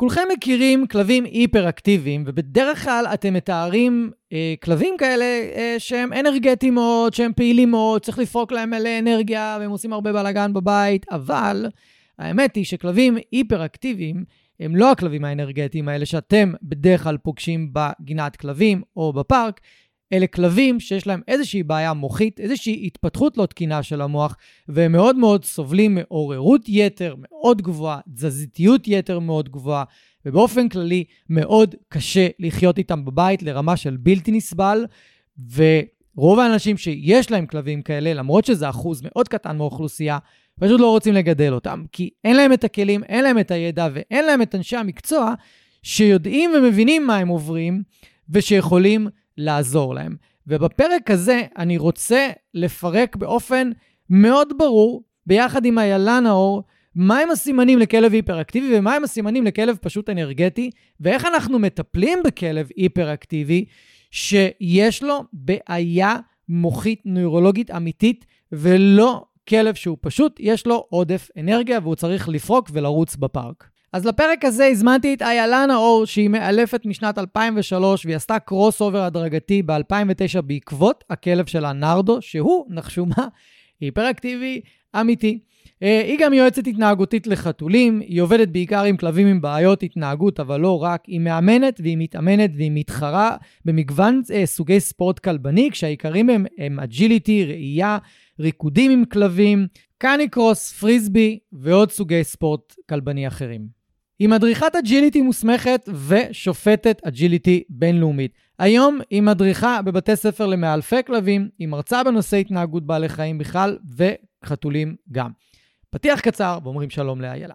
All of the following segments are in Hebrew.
כולכם מכירים כלבים היפראקטיביים, ובדרך כלל אתם מתארים אה, כלבים כאלה אה, שהם אנרגטיים מאוד, שהם פעילים מאוד, צריך לפרוק להם מלא אנרגיה, והם עושים הרבה בלאגן בבית, אבל האמת היא שכלבים היפראקטיביים הם לא הכלבים האנרגטיים האלה שאתם בדרך כלל פוגשים בגינת כלבים או בפארק, אלה כלבים שיש להם איזושהי בעיה מוחית, איזושהי התפתחות לא תקינה של המוח, והם מאוד מאוד סובלים מעוררות יתר מאוד גבוהה, תזזיתיות יתר מאוד גבוהה, ובאופן כללי מאוד קשה לחיות איתם בבית לרמה של בלתי נסבל, ורוב האנשים שיש להם כלבים כאלה, למרות שזה אחוז מאוד קטן מהאוכלוסייה, פשוט לא רוצים לגדל אותם, כי אין להם את הכלים, אין להם את הידע ואין להם את אנשי המקצוע שיודעים ומבינים מה הם עוברים ושיכולים לעזור להם. ובפרק הזה אני רוצה לפרק באופן מאוד ברור, ביחד עם איילה נאור, מהם הסימנים לכלב היפראקטיבי ומהם הסימנים לכלב פשוט אנרגטי, ואיך אנחנו מטפלים בכלב היפראקטיבי שיש לו בעיה מוחית נוירולוגית אמיתית, ולא כלב שהוא פשוט, יש לו עודף אנרגיה והוא צריך לפרוק ולרוץ בפארק. אז לפרק הזה הזמנתי את איילה נאור, שהיא מאלפת משנת 2003, והיא עשתה crossover הדרגתי ב-2009 בעקבות הכלב שלה, נרדו, שהוא, נחשו מה, היפראקטיבי אמיתי. אה, היא גם יועצת התנהגותית לחתולים, היא עובדת בעיקר עם כלבים עם בעיות התנהגות, אבל לא רק. היא מאמנת והיא מתאמנת והיא מתחרה במגוון אה, סוגי ספורט כלבני, כשהעיקרים הם, הם agility, רעייה, ריקודים עם כלבים, canicross, פריסבי ועוד סוגי ספורט כלבני אחרים. היא מדריכת agility מוסמכת ושופטת agility בינלאומית. היום היא מדריכה בבתי ספר למאלפי כלבים, היא מרצה בנושא התנהגות בעלי חיים בכלל וחתולים גם. פתיח קצר ואומרים שלום לאיילה.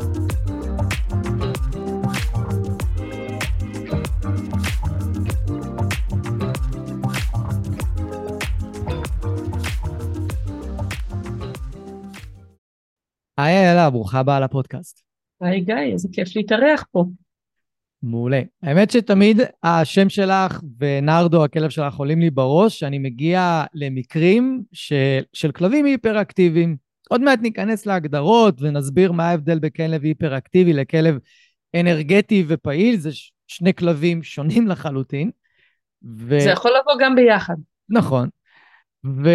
היי איילה, ברוכה הבאה לפודקאסט. היי גיא, איזה כיף להתארח פה. מעולה. האמת שתמיד השם שלך ונרדו, הכלב שלך, עולים לי בראש, שאני מגיע למקרים של, של כלבים היפראקטיביים. עוד מעט ניכנס להגדרות ונסביר מה ההבדל בין כלב היפראקטיבי לכלב אנרגטי ופעיל. זה שני כלבים שונים לחלוטין. ו... זה יכול לבוא גם ביחד. נכון. ו...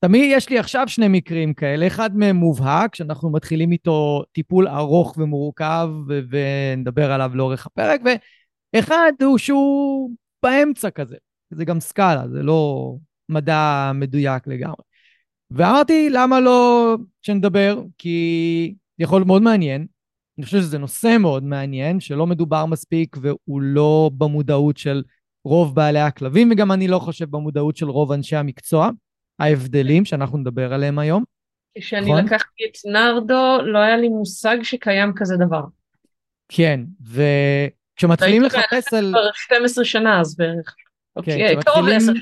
תמיד יש לי עכשיו שני מקרים כאלה, אחד מהם מובהק, שאנחנו מתחילים איתו טיפול ארוך ומורכב, ו- ונדבר עליו לאורך הפרק, ואחד הוא שהוא באמצע כזה, זה גם סקאלה, זה לא מדע מדויק לגמרי. ואמרתי, למה לא שנדבר? כי יכול להיות מאוד מעניין. אני חושב שזה נושא מאוד מעניין, שלא מדובר מספיק והוא לא במודעות של רוב בעלי הכלבים, וגם אני לא חושב במודעות של רוב אנשי המקצוע. ההבדלים שאנחנו נדבר עליהם היום. כשאני נכון? לקחתי את נרדו, לא היה לי מושג שקיים כזה דבר. כן, וכשמתחילים לחפש על... כבר 12 שנה אז בערך. כן, אוקיי, קרוב ל-10 שנה.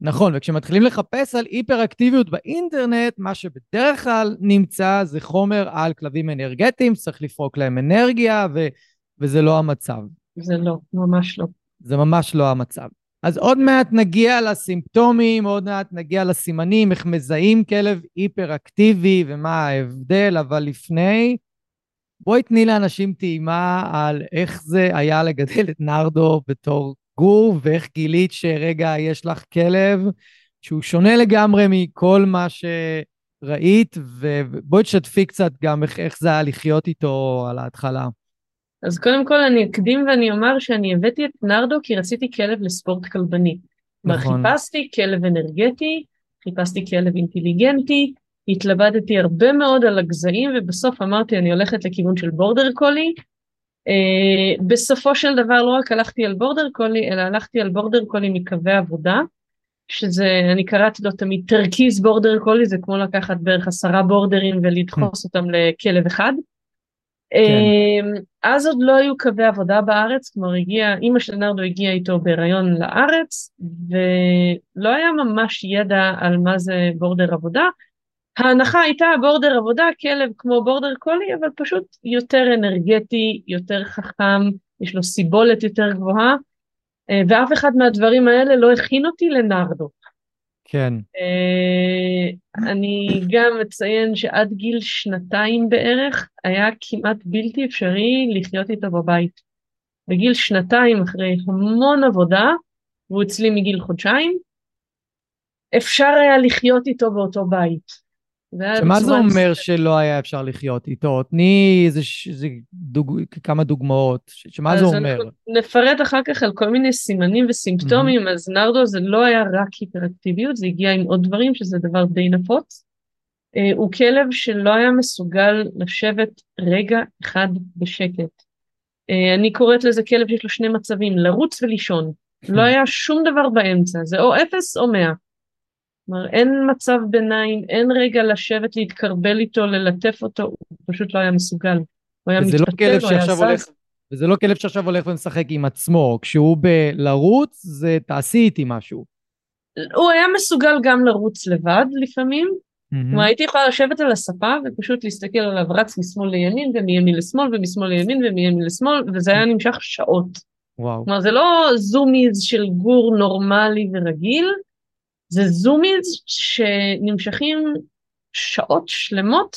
נכון, וכשמתחילים לחפש על היפראקטיביות באינטרנט, מה שבדרך כלל נמצא זה חומר על כלבים אנרגטיים, צריך לפרוק להם אנרגיה, ו... וזה לא המצב. זה לא, ממש לא. זה ממש לא המצב. אז עוד מעט נגיע לסימפטומים, עוד מעט נגיע לסימנים, איך מזהים כלב היפראקטיבי ומה ההבדל, אבל לפני, בואי תני לאנשים טעימה על איך זה היה לגדל את נרדו בתור גור, ואיך גילית שרגע יש לך כלב שהוא שונה לגמרי מכל מה שראית, ובואי תשתפי קצת גם איך, איך זה היה לחיות איתו על ההתחלה. אז קודם כל אני אקדים ואני אומר שאני הבאתי את נרדו כי רציתי כלב לספורט כלבני. נכון. חיפשתי כלב אנרגטי, חיפשתי כלב אינטליגנטי, התלבטתי הרבה מאוד על הגזעים ובסוף אמרתי אני הולכת לכיוון של border collie. Uh, בסופו של דבר לא רק הלכתי על border collie אלא הלכתי על border collie מקווי עבודה שזה אני קראתי לו תמיד טרקיז border collie זה כמו לקחת בערך עשרה border ים ולדחוס אותם לכלב אחד. כן. אז עוד לא היו קווי עבודה בארץ, כלומר הגיע, אימא של נרדו הגיעה איתו בהיריון לארץ, ולא היה ממש ידע על מה זה בורדר עבודה. ההנחה הייתה בורדר עבודה, כלב כמו בורדר קולי, אבל פשוט יותר אנרגטי, יותר חכם, יש לו סיבולת יותר גבוהה, אה, ואף אחד מהדברים האלה לא הכין אותי לנרדו. כן. Uh, אני גם אציין שעד גיל שנתיים בערך היה כמעט בלתי אפשרי לחיות איתו בבית. בגיל שנתיים אחרי המון עבודה, והוא אצלי מגיל חודשיים, אפשר היה לחיות איתו באותו בית. שמה זה אומר שלא היה אפשר לחיות איתו? תני איזה, איזה דוג... כמה דוגמאות, שמה זה אומר? נפרט אחר כך על כל מיני סימנים וסימפטומים, mm-hmm. אז נרדו זה לא היה רק היפראקטיביות, זה הגיע עם עוד דברים, שזה דבר די נפוץ. Uh, הוא כלב שלא היה מסוגל לשבת רגע אחד בשקט. Uh, אני קוראת לזה כלב שיש לו שני מצבים, לרוץ ולישון. לא היה שום דבר באמצע, זה או אפס או מאה. כלומר, אין מצב ביניים, אין רגע לשבת, להתקרבל איתו, ללטף אותו, הוא פשוט לא היה מסוגל. הוא היה לא מתפתל, הוא היה זז. הולך, וזה לא כלב שעכשיו הולך ומשחק עם עצמו, כשהוא בלרוץ, זה תעשי איתי משהו. הוא היה מסוגל גם לרוץ לבד לפעמים. כלומר, mm-hmm. הייתי יכולה לשבת על הספה ופשוט להסתכל עליו רץ משמאל לימין ומימין לשמאל ומשמאל לימין ומימין לשמאל, וזה היה נמשך שעות. וואו. כלומר, זה לא זומיז של גור נורמלי ורגיל, זה זומיז שנמשכים שעות שלמות,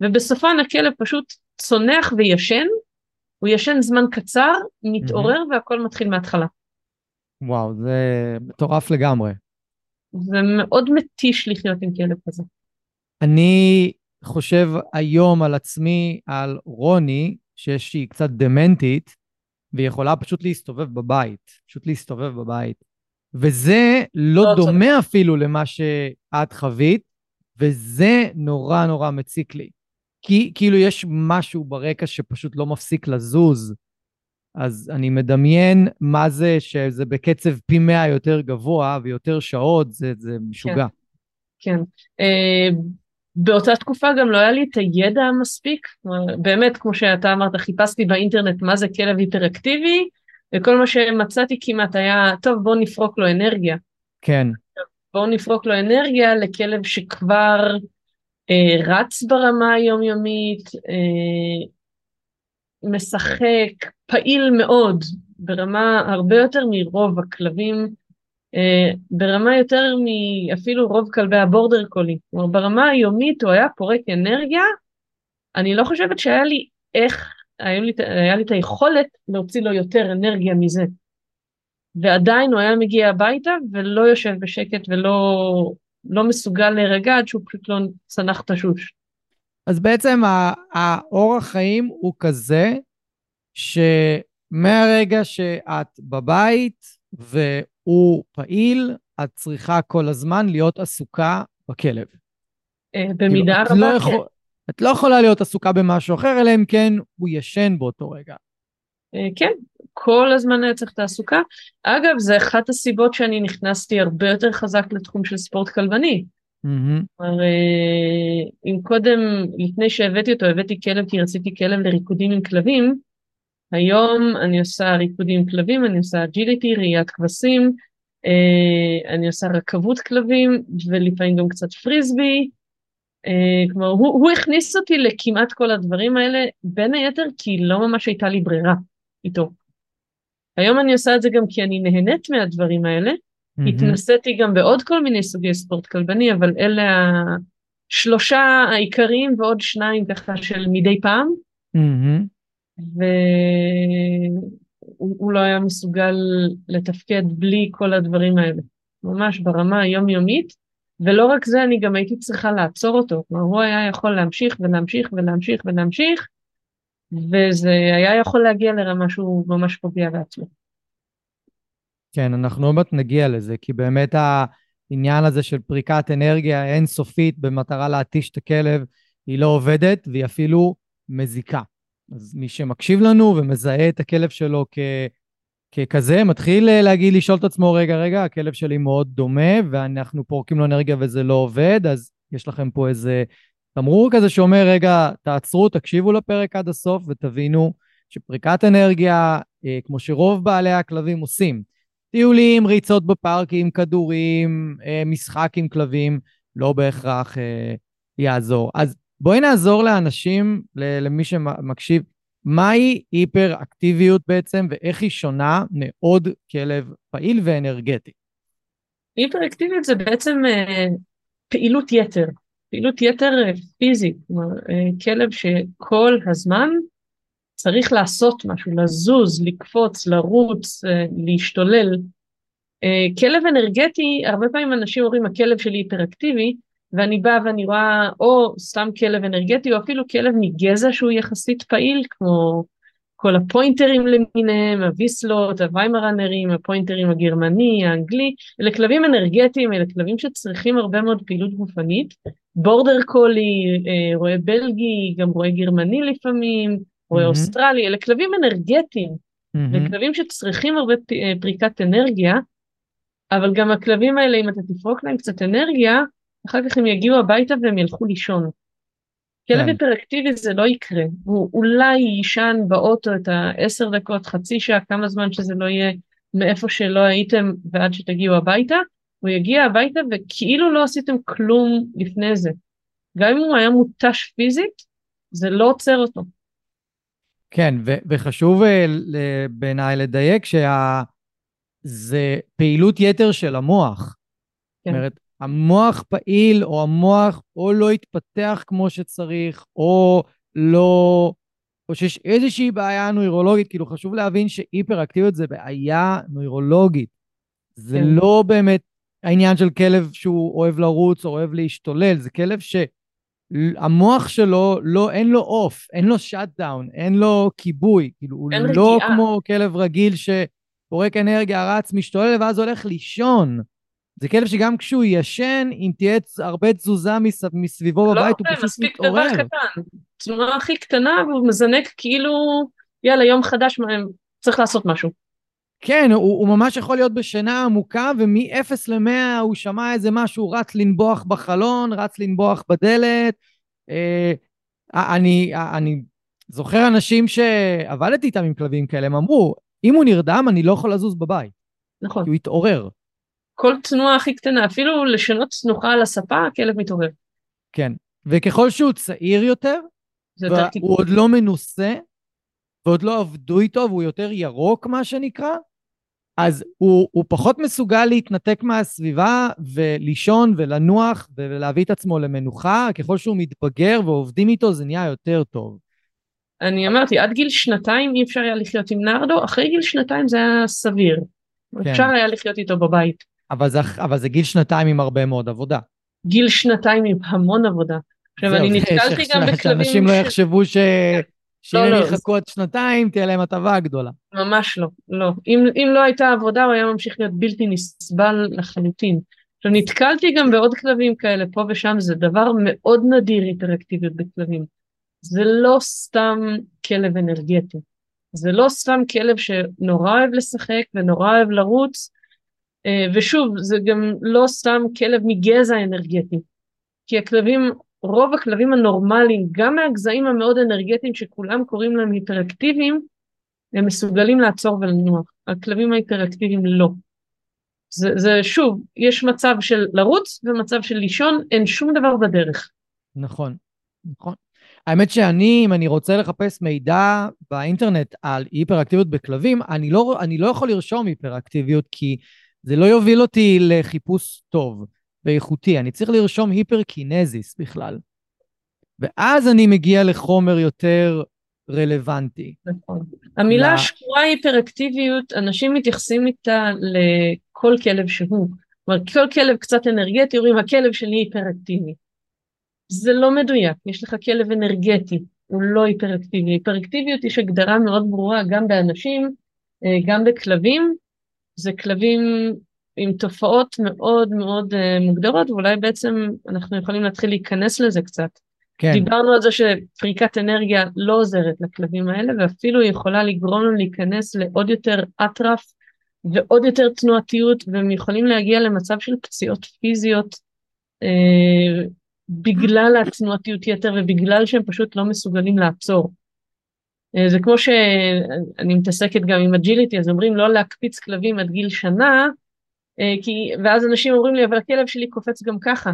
ובסופן הכלב פשוט צונח וישן, הוא ישן זמן קצר, מתעורר mm-hmm. והכל מתחיל מההתחלה. וואו, זה מטורף לגמרי. זה מאוד מתיש לחיות עם כלב כזה. אני חושב היום על עצמי, על רוני, שיש שהיא קצת דמנטית, והיא יכולה פשוט להסתובב בבית, פשוט להסתובב בבית. וזה לא, לא דומה צריך. אפילו למה שאת חווית, וזה נורא נורא מציק לי. כי כאילו יש משהו ברקע שפשוט לא מפסיק לזוז. אז אני מדמיין מה זה שזה בקצב פי מאה יותר גבוה ויותר שעות, זה, זה משוגע. כן. כן. Uh, באותה תקופה גם לא היה לי את הידע המספיק. באמת, כמו שאתה אמרת, חיפשתי באינטרנט מה זה כלב היפראקטיבי, וכל מה שמצאתי כמעט היה, טוב בואו נפרוק לו אנרגיה. כן. בואו נפרוק לו אנרגיה לכלב שכבר אה, רץ ברמה היומיומית, אה, משחק, פעיל מאוד, ברמה הרבה יותר מרוב הכלבים, אה, ברמה יותר מאפילו רוב כלבי הבורדר קולי. כלומר ברמה היומית הוא היה פורק אנרגיה, אני לא חושבת שהיה לי איך לי, היה לי את היכולת להוציא לו יותר אנרגיה מזה. ועדיין הוא היה מגיע הביתה ולא יושב בשקט ולא לא מסוגל להירגע עד שהוא פשוט לא צנח את השוש. אז בעצם האורח חיים הוא כזה שמהרגע שאת בבית והוא פעיל, את צריכה כל הזמן להיות עסוקה בכלב. אה, במידה כאילו, רבה, לא יכול, כן. את לא יכולה להיות עסוקה במשהו אחר, אלא אם כן הוא ישן באותו רגע. אה, כן, כל הזמן היה צריך תעסוקה. אגב, זה אחת הסיבות שאני נכנסתי הרבה יותר חזק לתחום של ספורט כלבני. Mm-hmm. אם קודם, לפני שהבאתי אותו, הבאתי כלב כי רציתי כלב לריקודים עם כלבים, היום אני עושה ריקודים עם כלבים, אני עושה agility, רעיית כבשים, אה, אני עושה רכבות כלבים, ולפעמים גם קצת פריסבי, כלומר, הוא, הוא הכניס אותי לכמעט כל הדברים האלה, בין היתר כי לא ממש הייתה לי ברירה איתו. היום אני עושה את זה גם כי אני נהנית מהדברים האלה. Mm-hmm. התנסיתי גם בעוד כל מיני סוגי ספורט כלבני, אבל אלה השלושה העיקריים ועוד שניים ככה של מדי פעם. Mm-hmm. והוא לא היה מסוגל לתפקד בלי כל הדברים האלה. ממש ברמה היומיומית. ולא רק זה, אני גם הייתי צריכה לעצור אותו. כלומר, הוא היה יכול להמשיך ולהמשיך ולהמשיך ולהמשיך, וזה היה יכול להגיע לרמה שהוא ממש פוגע בעצמו. כן, אנחנו עוד מעט נגיע לזה, כי באמת העניין הזה של פריקת אנרגיה אינסופית במטרה להתיש את הכלב, היא לא עובדת והיא אפילו מזיקה. אז מי שמקשיב לנו ומזהה את הכלב שלו כ... ככזה, מתחיל אה, להגיד, לשאול את עצמו, רגע, רגע, הכלב שלי מאוד דומה, ואנחנו פורקים לו אנרגיה וזה לא עובד, אז יש לכם פה איזה תמרור כזה שאומר, רגע, תעצרו, תקשיבו לפרק עד הסוף ותבינו שפריקת אנרגיה, אה, כמו שרוב בעלי הכלבים עושים, טיולים, ריצות בפארקים, כדורים, אה, משחק עם כלבים, לא בהכרח אה, יעזור. אז בואי נעזור לאנשים, למי שמקשיב, מהי היפר-אקטיביות בעצם, ואיך היא שונה מעוד כלב פעיל ואנרגטי? היפר-אקטיביות זה בעצם אה, פעילות יתר, פעילות יתר אה, פיזית, כלומר אה, כלב שכל הזמן צריך לעשות משהו, לזוז, לקפוץ, לרוץ, אה, להשתולל. אה, כלב אנרגטי, הרבה פעמים אנשים אומרים הכלב שלי היפראקטיבי, ואני באה ואני רואה או סתם כלב אנרגטי או אפילו כלב מגזע שהוא יחסית פעיל כמו כל הפוינטרים למיניהם, הוויסלות, הוויימראנרים, הפוינטרים הגרמני, האנגלי, אלה כלבים אנרגטיים, אלה כלבים שצריכים הרבה מאוד פעילות גופנית, בורדר קולי, אה, רואה בלגי, גם רואה גרמני לפעמים, רואה mm-hmm. אוסטרלי, אלה כלבים אנרגטיים, mm-hmm. וכלבים שצריכים הרבה אה, פריקת אנרגיה, אבל גם הכלבים האלה, אם אתה תפרוק להם קצת אנרגיה, אחר כך הם יגיעו הביתה והם ילכו לישון. כלב כן. היפראקטיבי זה לא יקרה, הוא אולי יישן באוטו את העשר דקות, חצי שעה, כמה זמן שזה לא יהיה מאיפה שלא הייתם ועד שתגיעו הביתה, הוא יגיע הביתה וכאילו לא עשיתם כלום לפני זה. גם אם הוא היה מותש פיזית, זה לא עוצר אותו. כן, ו- וחשוב אה, בעיניי לדייק שזה פעילות יתר של המוח. כן. זאת אומרת, המוח פעיל, או המוח או לא התפתח כמו שצריך, או לא... או שיש איזושהי בעיה נוירולוגית, כאילו חשוב להבין שהיפראקטיביות זה בעיה נוירולוגית. זה כן. לא באמת העניין של כלב שהוא אוהב לרוץ או אוהב להשתולל, זה כלב שהמוח שלו, לא, אין לו off, אין לו shutdown, אין לו כיבוי. כאילו, הוא לא רגיעה. כמו כלב רגיל שפורק אנרגיה, רץ, משתולל, ואז הולך לישון. זה כלב שגם כשהוא ישן, אם תהיה הרבה תזוזה מסביבו לא בבית, הוא פשוט מתעורר. לא, מספיק דבר קטן. תזונה הכי קטנה, והוא מזנק כאילו, יאללה, יום חדש, צריך לעשות משהו. כן, הוא, הוא ממש יכול להיות בשינה עמוקה, ומ-0 ל-100 הוא שמע איזה משהו, רץ לנבוח בחלון, רץ לנבוח בדלת. אה, אני, אני זוכר אנשים שעבדתי איתם עם כלבים כאלה, הם אמרו, אם הוא נרדם, אני לא יכול לזוז בבית. נכון. כי הוא התעורר. כל תנועה הכי קטנה, אפילו לשנות תנוחה על הספה, הכלב מתעורר. כן, וככל שהוא צעיר יותר, והוא עוד לא מנוסה, ועוד לא עבדו איתו, והוא יותר ירוק, מה שנקרא, אז הוא, הוא פחות מסוגל להתנתק מהסביבה ולישון ולנוח ולהביא את עצמו למנוחה. ככל שהוא מתבגר ועובדים איתו, זה נהיה יותר טוב. אני אמרתי, עד גיל שנתיים אי אפשר היה לחיות עם נרדו, אחרי גיל שנתיים זה היה סביר. כן. אפשר היה לחיות איתו בבית. אבל זה, אבל זה גיל שנתיים עם הרבה מאוד עבודה. גיל שנתיים עם המון עבודה. עכשיו, אני נתקלתי גם בכלבים... שאנשים לא יחשבו ש... שאם לא, הם לא. יחכו עד שנתיים, תהיה להם הטבה גדולה. ממש לא, לא. אם, אם לא הייתה עבודה, הוא היה ממשיך להיות בלתי נסבל לחלוטין. עכשיו, נתקלתי גם בעוד כלבים כאלה, פה ושם, זה דבר מאוד נדיר היפראקטיביות בכלבים. זה לא סתם כלב אנרגטי. זה לא סתם כלב שנורא אוהב לשחק ונורא אוהב לרוץ, ושוב, זה גם לא סתם כלב מגזע אנרגטי, כי הכלבים, רוב הכלבים הנורמליים, גם מהגזעים המאוד אנרגטיים שכולם קוראים להם היפראקטיביים, הם מסוגלים לעצור ולנוח. הכלבים ההיפראקטיביים לא. זה, זה שוב, יש מצב של לרוץ ומצב של לישון, אין שום דבר בדרך. נכון, נכון. האמת שאני, אם אני רוצה לחפש מידע באינטרנט על היפראקטיביות בכלבים, אני לא, אני לא יכול לרשום היפראקטיביות כי זה לא יוביל אותי לחיפוש טוב ואיכותי, אני צריך לרשום היפרקינזיס בכלל. ואז אני מגיע לחומר יותר רלוונטי. נכון. המילה השקורה היפראקטיביות, אנשים מתייחסים איתה לכל כלב שהוא. כלומר, כל כלב קצת אנרגטי, אומרים, הכלב שלי היפראקטיבי. זה לא מדויק, יש לך כלב אנרגטי, הוא לא היפראקטיבי. היפראקטיביות יש הגדרה מאוד ברורה גם באנשים, אה, גם בכלבים, זה כלבים עם תופעות מאוד מאוד uh, מוגדרות, ואולי בעצם אנחנו יכולים להתחיל להיכנס לזה קצת. כן. דיברנו על זה שפריקת אנרגיה לא עוזרת לכלבים האלה, ואפילו יכולה לגרום להם להיכנס לעוד יותר אטרף ועוד יותר תנועתיות, והם יכולים להגיע למצב של פציעות פיזיות אה, בגלל התנועתיות יתר ובגלל שהם פשוט לא מסוגלים לעצור. אה, זה כמו שאני מתעסקת גם עם agility, אז אומרים לא להקפיץ כלבים עד גיל שנה, אה, כי, ואז אנשים אומרים לי, אבל הכלב שלי קופץ גם ככה.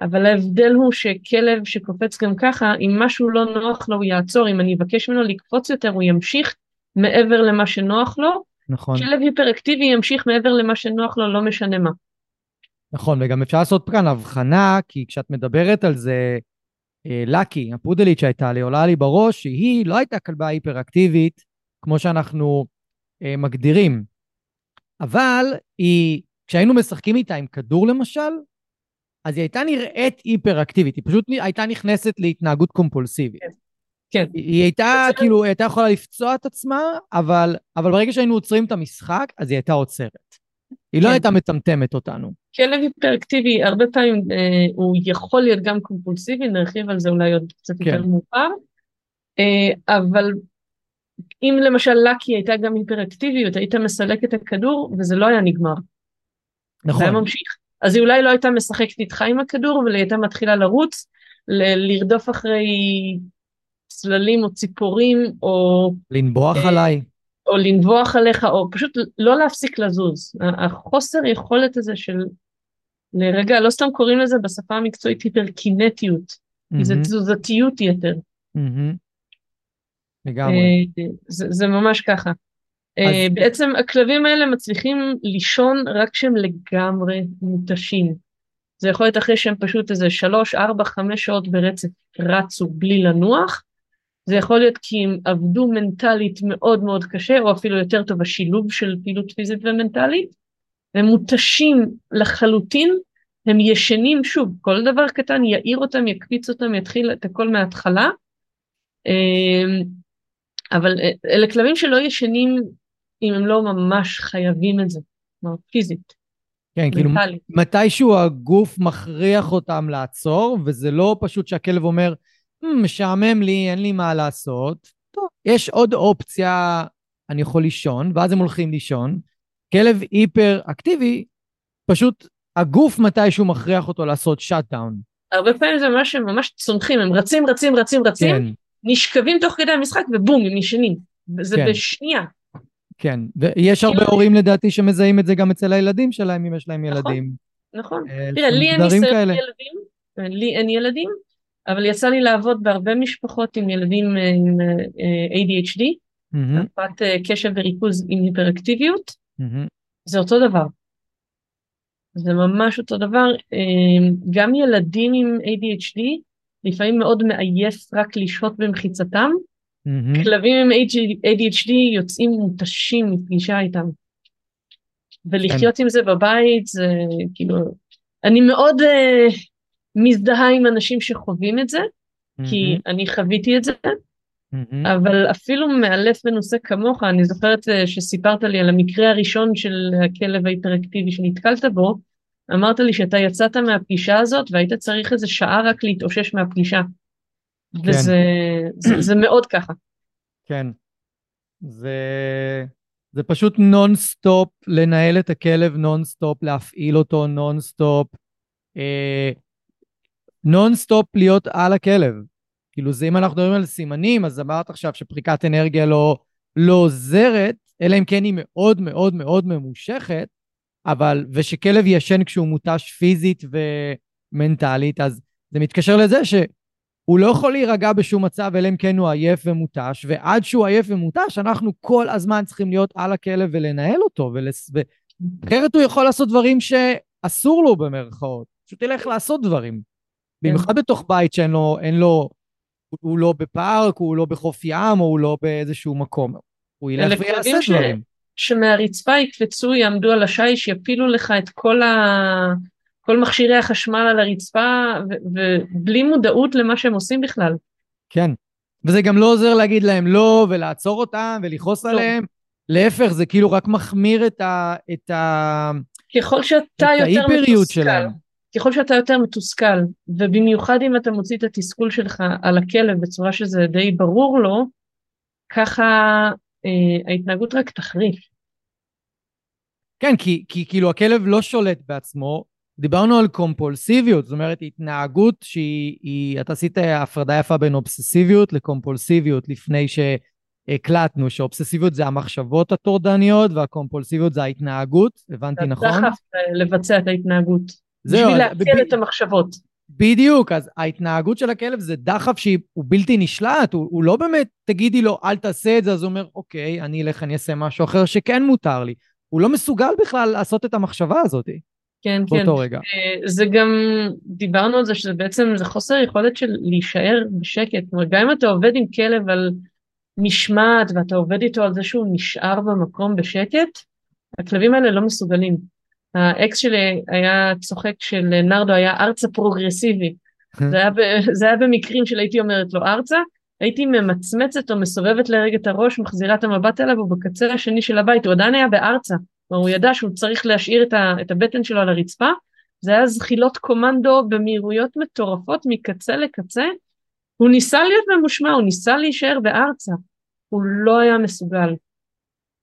אבל ההבדל הוא שכלב שקופץ גם ככה, אם משהו לא נוח לו הוא יעצור, אם אני אבקש ממנו לקפוץ יותר הוא ימשיך מעבר למה שנוח לו. נכון. כלב היפראקטיבי ימשיך מעבר למה שנוח לו, לא משנה מה. נכון, וגם אפשר לעשות כאן הבחנה, כי כשאת מדברת על זה, לקי, הפודלית שהייתה לי, עולה לי בראש, שהיא לא הייתה כלבה היפראקטיבית, כמו שאנחנו אה, מגדירים. אבל היא, כשהיינו משחקים איתה עם כדור למשל, אז היא הייתה נראית היפראקטיבית, היא פשוט הייתה נכנסת להתנהגות קומפולסיבית. כן. כן. היא הייתה, כאילו, היא הייתה יכולה לפצוע את עצמה, אבל, אבל ברגע שהיינו עוצרים את המשחק, אז היא הייתה עוצרת. היא לא כן. הייתה מטמטמת אותנו. כלב היפראקטיבי, הרבה פעמים אה, הוא יכול להיות גם קומפולסיבי, נרחיב על זה אולי עוד קצת כן. יותר מאוחר, אה, אבל אם למשל לקי הייתה גם היפראקטיביות, היית מסלק את הכדור וזה לא היה נגמר. נכון. זה היה ממשיך. אז היא אולי לא הייתה משחקת איתך עם הכדור, אבל היא הייתה מתחילה לרוץ, ל- לרדוף אחרי צללים או ציפורים, או... לנבוח אה, עליי. או לנבוח עליך, או פשוט לא להפסיק לזוז. החוסר יכולת הזה של... לרגע, לא סתם קוראים לזה בשפה המקצועית היפרקינטיות, mm-hmm. זה תזוזתיות יתר. Mm-hmm. לגמרי. אה, זה, זה ממש ככה. אז... אה, בעצם הכלבים האלה מצליחים לישון רק כשהם לגמרי מותשים. זה יכול להיות אחרי שהם פשוט איזה שלוש, ארבע, חמש שעות ברצף רצו בלי לנוח. זה יכול להיות כי הם עבדו מנטלית מאוד מאוד קשה, או אפילו יותר טוב, השילוב של פעילות פיזית ומנטלית. הם מותשים לחלוטין, הם ישנים, שוב, כל דבר קטן יעיר אותם, יקפיץ אותם, יתחיל את הכל מההתחלה. אה, אבל אה, אלה כלבים שלא ישנים אם הם לא ממש חייבים את זה, כלומר פיזית. כן, כאילו מתישהו הגוף מכריח אותם לעצור, וזה לא פשוט שהכלב אומר, משעמם לי, אין לי מה לעשות. טוב, יש עוד אופציה, אני יכול לישון, ואז הם הולכים לישון. כלב היפר אקטיבי, פשוט הגוף מתישהו מכריח אותו לעשות שאט דאון. הרבה פעמים זה ממש, הם ממש צונחים, הם רצים, רצים, רצים, רצים, כן. נשכבים תוך כדי המשחק ובום, הם ישנים. זה כן. בשנייה. כן, ויש הרבה הורים לדעתי שמזהים את זה גם אצל הילדים שלהם, אם יש להם נכון, ילדים. נכון, נכון. תראה, לי אין ניסיון ילדים, לי אין ילדים, אבל יצא לי לעבוד בהרבה משפחות עם ילדים עם אה, ADHD, הפרעת אה, קשב וריכוז עם היפראקטיביות, זה אותו דבר. זה ממש אותו דבר. גם ילדים עם ADHD, לפעמים מאוד מעייף רק לשהות במחיצתם, Mm-hmm. כלבים עם ADHD יוצאים מותשים מפגישה איתם. ולחיות כן. עם זה בבית זה כאילו, אני מאוד uh, מזדהה עם אנשים שחווים את זה, mm-hmm. כי אני חוויתי את זה, mm-hmm. אבל אפילו מאלף מנוסה כמוך, אני זוכרת uh, שסיפרת לי על המקרה הראשון של הכלב ההיפראקטיבי שנתקלת בו, אמרת לי שאתה יצאת מהפגישה הזאת והיית צריך איזה שעה רק להתאושש מהפגישה. כן. וזה זה, זה מאוד ככה. כן. זה, זה פשוט נונסטופ לנהל את הכלב נונסטופ, להפעיל אותו נונסטופ. אה, נונסטופ להיות על הכלב. כאילו זה אם אנחנו מדברים על סימנים, אז אמרת עכשיו שפריקת אנרגיה לא, לא עוזרת, אלא אם כן היא מאוד מאוד מאוד ממושכת, אבל, ושכלב ישן כשהוא מותש פיזית ומנטלית, אז זה מתקשר לזה שהוא לא יכול להירגע בשום מצב, אלא אם כן הוא עייף ומותש, ועד שהוא עייף ומותש, אנחנו כל הזמן צריכים להיות על הכלב ולנהל אותו, ולס... ו... אחרת הוא יכול לעשות דברים שאסור לו במרכאות. פשוט ילך לעשות דברים. כן. במיוחד בתוך בית שאין לו, אין לו, הוא לא בפארק, הוא לא בחוף ים, או הוא לא באיזשהו מקום. הוא ילך ויעשה ש... דברים. שמהרצפה יקפצו, יעמדו על השיש, יפילו לך את כל ה... כל מכשירי החשמל על הרצפה, ובלי מודעות למה שהם עושים בכלל. כן, וזה גם לא עוזר להגיד להם לא, ולעצור אותם, ולכעוס לא. עליהם. להפך, זה כאילו רק מחמיר את, ה, את, ה, ככל שאתה יותר מתוסכל, שלהם. ככל שאתה יותר מתוסכל, ובמיוחד אם אתה מוציא את התסכול שלך על הכלב בצורה שזה די ברור לו, ככה אה, ההתנהגות רק תחריף. כן, כי, כי כאילו הכלב לא שולט בעצמו. דיברנו על קומפולסיביות, זאת אומרת התנהגות שהיא, היא, אתה עשית הפרדה יפה בין אובססיביות לקומפולסיביות לפני שהקלטנו, שאובססיביות זה המחשבות הטורדניות והקומפולסיביות זה ההתנהגות, הבנתי נכון? אתה דחף לבצע את ההתנהגות, בשביל להציל את המחשבות. בדיוק, אז ההתנהגות של הכלב זה דחף שהוא בלתי נשלט, הוא, הוא לא באמת, תגידי לו, אל תעשה את זה, אז הוא אומר, אוקיי, אני אלך, אני אעשה משהו אחר שכן מותר לי. הוא לא מסוגל בכלל לעשות את המחשבה הזאת. כן, כן. באותו רגע. אה, זה גם, דיברנו על זה שזה בעצם, זה חוסר יכולת של להישאר בשקט. אומרת, גם אם אתה עובד עם כלב על משמעת ואתה עובד איתו על זה שהוא נשאר במקום בשקט, הכלבים האלה לא מסוגלים. האקס שלי היה צוחק של נרדו היה ארצה פרוגרסיבי. זה היה, ב, זה היה במקרים של הייתי אומרת לו ארצה, הייתי ממצמצת או מסובבת לרגע את הראש, מחזירה את המבט אליו, ובקצה השני של הבית, הוא עדיין היה בארצה. כלומר, הוא ידע שהוא צריך להשאיר את, ה, את הבטן שלו על הרצפה, זה היה זחילות קומנדו במהירויות מטורפות מקצה לקצה. הוא ניסה להיות ממושמע, הוא ניסה להישאר בארצה, הוא לא היה מסוגל.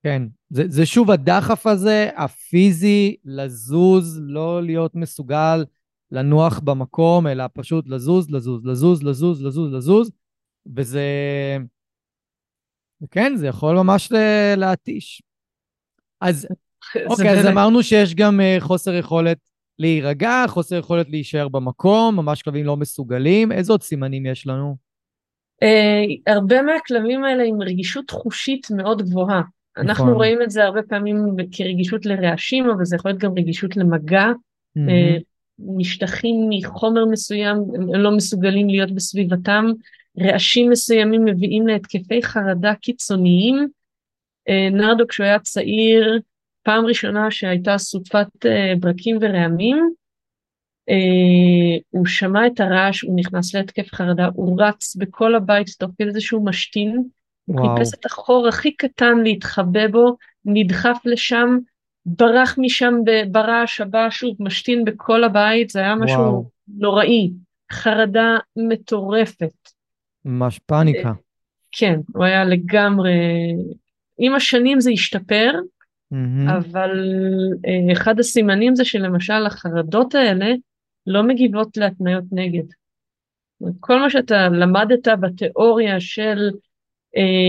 כן, זה, זה שוב הדחף הזה, הפיזי, לזוז, לא להיות מסוגל לנוח במקום, אלא פשוט לזוז, לזוז, לזוז, לזוז, לזוז, לזוז, וזה... כן, זה יכול ממש להתיש. אז אוקיי, אז אמרנו שיש גם uh, חוסר יכולת להירגע, חוסר יכולת להישאר במקום, ממש כלבים לא מסוגלים. איזה עוד סימנים יש לנו? Uh, הרבה מהכלבים האלה עם רגישות חושית מאוד גבוהה. נכון. אנחנו רואים את זה הרבה פעמים כרגישות לרעשים, אבל זה יכול להיות גם רגישות למגע. Mm-hmm. משטחים מחומר מסוים, הם לא מסוגלים להיות בסביבתם. רעשים מסוימים מביאים להתקפי חרדה קיצוניים. Uh, נרדו כשהוא היה צעיר, פעם ראשונה שהייתה סופת uh, ברקים ורעמים, הוא שמע את הרעש, הוא נכנס להתקף חרדה, הוא רץ בכל הבית תוך כדי זה שהוא משתין, הוא חיפש את החור הכי קטן להתחבא בו, נדחף לשם, ברח משם ברעש הבא, שוב, משתין בכל הבית, זה היה משהו וואו. נוראי, חרדה מטורפת. ממש פאניקה. כן, הוא היה לגמרי... עם השנים זה השתפר, mm-hmm. אבל אה, אחד הסימנים זה שלמשל החרדות האלה לא מגיבות להתניות נגד. כל מה שאתה למדת בתיאוריה של אה,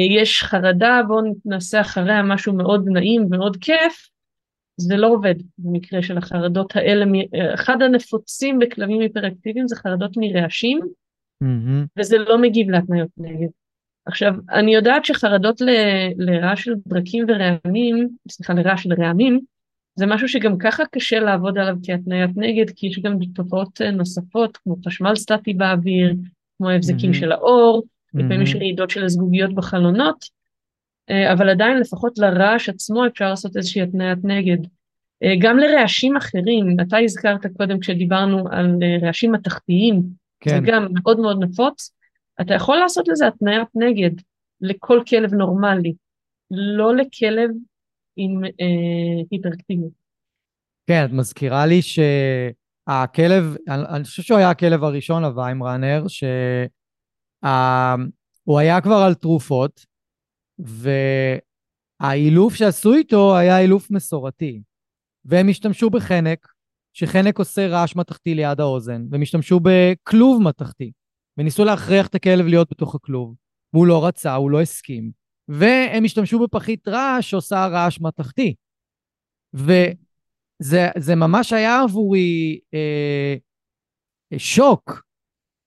יש חרדה, בואו נעשה אחריה משהו מאוד נעים ומאוד כיף, זה לא עובד במקרה של החרדות האלה. אחד הנפוצים בכלבים היפראקטיביים זה חרדות מרעשים, mm-hmm. וזה לא מגיב להתניות נגד. עכשיו, אני יודעת שחרדות ל, לרעש של ברקים ורעמים, סליחה, לרעש של רעמים, זה משהו שגם ככה קשה לעבוד עליו כהתניית נגד, כי יש גם תופעות נוספות, כמו חשמל סטטי באוויר, כמו ההבזקים mm-hmm. של האור. לפעמים יש רעידות של הזגוגיות בחלונות, אה, אבל עדיין לפחות לרעש עצמו אפשר לעשות איזושהי התניית נגד. אה, גם לרעשים אחרים, אתה הזכרת קודם כשדיברנו על אה, רעשים מתכתיים, כן. זה גם מאוד מאוד נפוץ, אתה יכול לעשות לזה התניית נגד לכל כלב נורמלי, לא לכלב עם אה, היפראקטיביות. כן, את מזכירה לי שהכלב, אני, אני חושב שהוא היה הכלב הראשון, הוויימראנר, שהוא היה כבר על תרופות, והאילוף שעשו איתו היה אילוף מסורתי. והם השתמשו בחנק, שחנק עושה רעש מתכתי ליד האוזן, והם השתמשו בכלוב מתכתי. וניסו להכריח את הכלב להיות בתוך הכלוב. והוא לא רצה, הוא לא הסכים. והם השתמשו בפחית רעש שעושה רעש מתכתי. וזה ממש היה עבורי אה, שוק,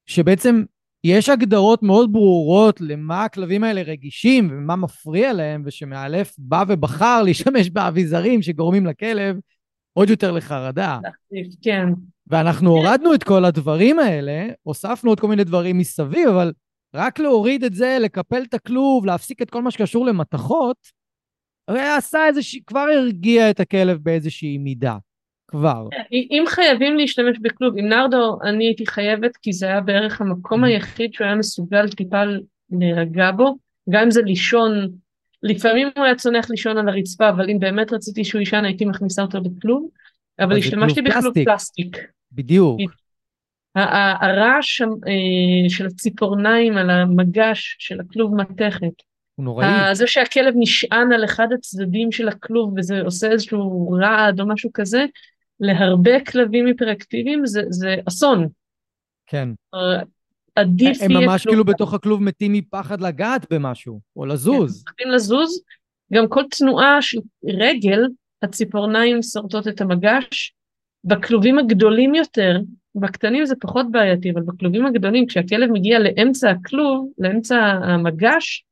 שבעצם יש הגדרות מאוד ברורות למה הכלבים האלה רגישים ומה מפריע להם, ושמאלף בא ובחר להשתמש באביזרים שגורמים לכלב עוד יותר לחרדה. כן. ואנחנו הורדנו את כל הדברים האלה, הוספנו עוד כל מיני דברים מסביב, אבל רק להוריד את זה, לקפל את הכלוב, להפסיק את כל מה שקשור למתכות, עשה איזושהי, כבר הרגיע את הכלב באיזושהי מידה. כבר. אם חייבים להשתמש בכלוב, עם נרדו אני הייתי חייבת, כי זה היה בערך המקום mm. היחיד שהוא היה מסוגל טיפה להירגע בו, גם אם זה לישון, לפעמים הוא היה צונח לישון על הרצפה, אבל אם באמת רציתי שהוא יישן הייתי מכניסה אותו בכלוב. אבל השתמשתי בכלוב פלסטיק. בדיוק. הרעש אה, של הציפורניים על המגש של הכלוב מתכת. הוא נוראי. זה שהכלב נשען על אחד הצדדים של הכלוב וזה עושה איזשהו רעד או משהו כזה, להרבה כלבים היפראקטיביים זה, זה אסון. כן. עדיף הם ממש כאילו בתוך הכלוב מתים מפחד לגעת במשהו, או לזוז. כן, מתים לזוז. גם כל תנועה של רגל, הציפורניים שורטות את המגש. בכלובים הגדולים יותר, בקטנים זה פחות בעייתי, אבל בכלובים הגדולים, כשהכלב מגיע לאמצע הכלוב, לאמצע המגש,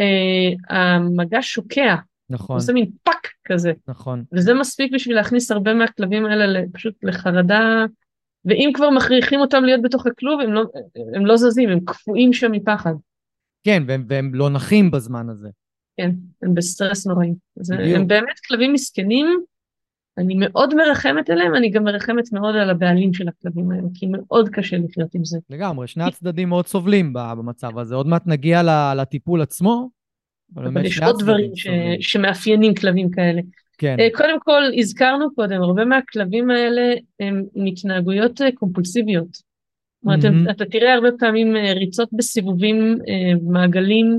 אה, המגש שוקע. נכון. עושה מין פאק כזה. נכון. וזה מספיק בשביל להכניס הרבה מהכלבים האלה פשוט לחרדה, ואם כבר מכריחים אותם להיות בתוך הכלוב, הם לא, הם לא זזים, הם קפואים שם מפחד. כן, והם, והם לא נחים בזמן הזה. כן, הם בסטרס נוראי. הם באמת כלבים מסכנים, אני מאוד מרחמת עליהם, אני גם מרחמת מאוד על הבעלים של הכלבים האלה, כי מאוד קשה לחיות עם זה. לגמרי, שני הצדדים מאוד סובלים במצב הזה. עוד מעט נגיע לטיפול עצמו, אבל, יש עוד דברים ש... שמאפיינים כלבים כאלה. כן. Uh, קודם כל, הזכרנו קודם, הרבה מהכלבים האלה הם עם התנהגויות uh, קומפולסיביות. זאת אומרת, mm-hmm. אתה תראה הרבה פעמים uh, ריצות בסיבובים, מעגלים,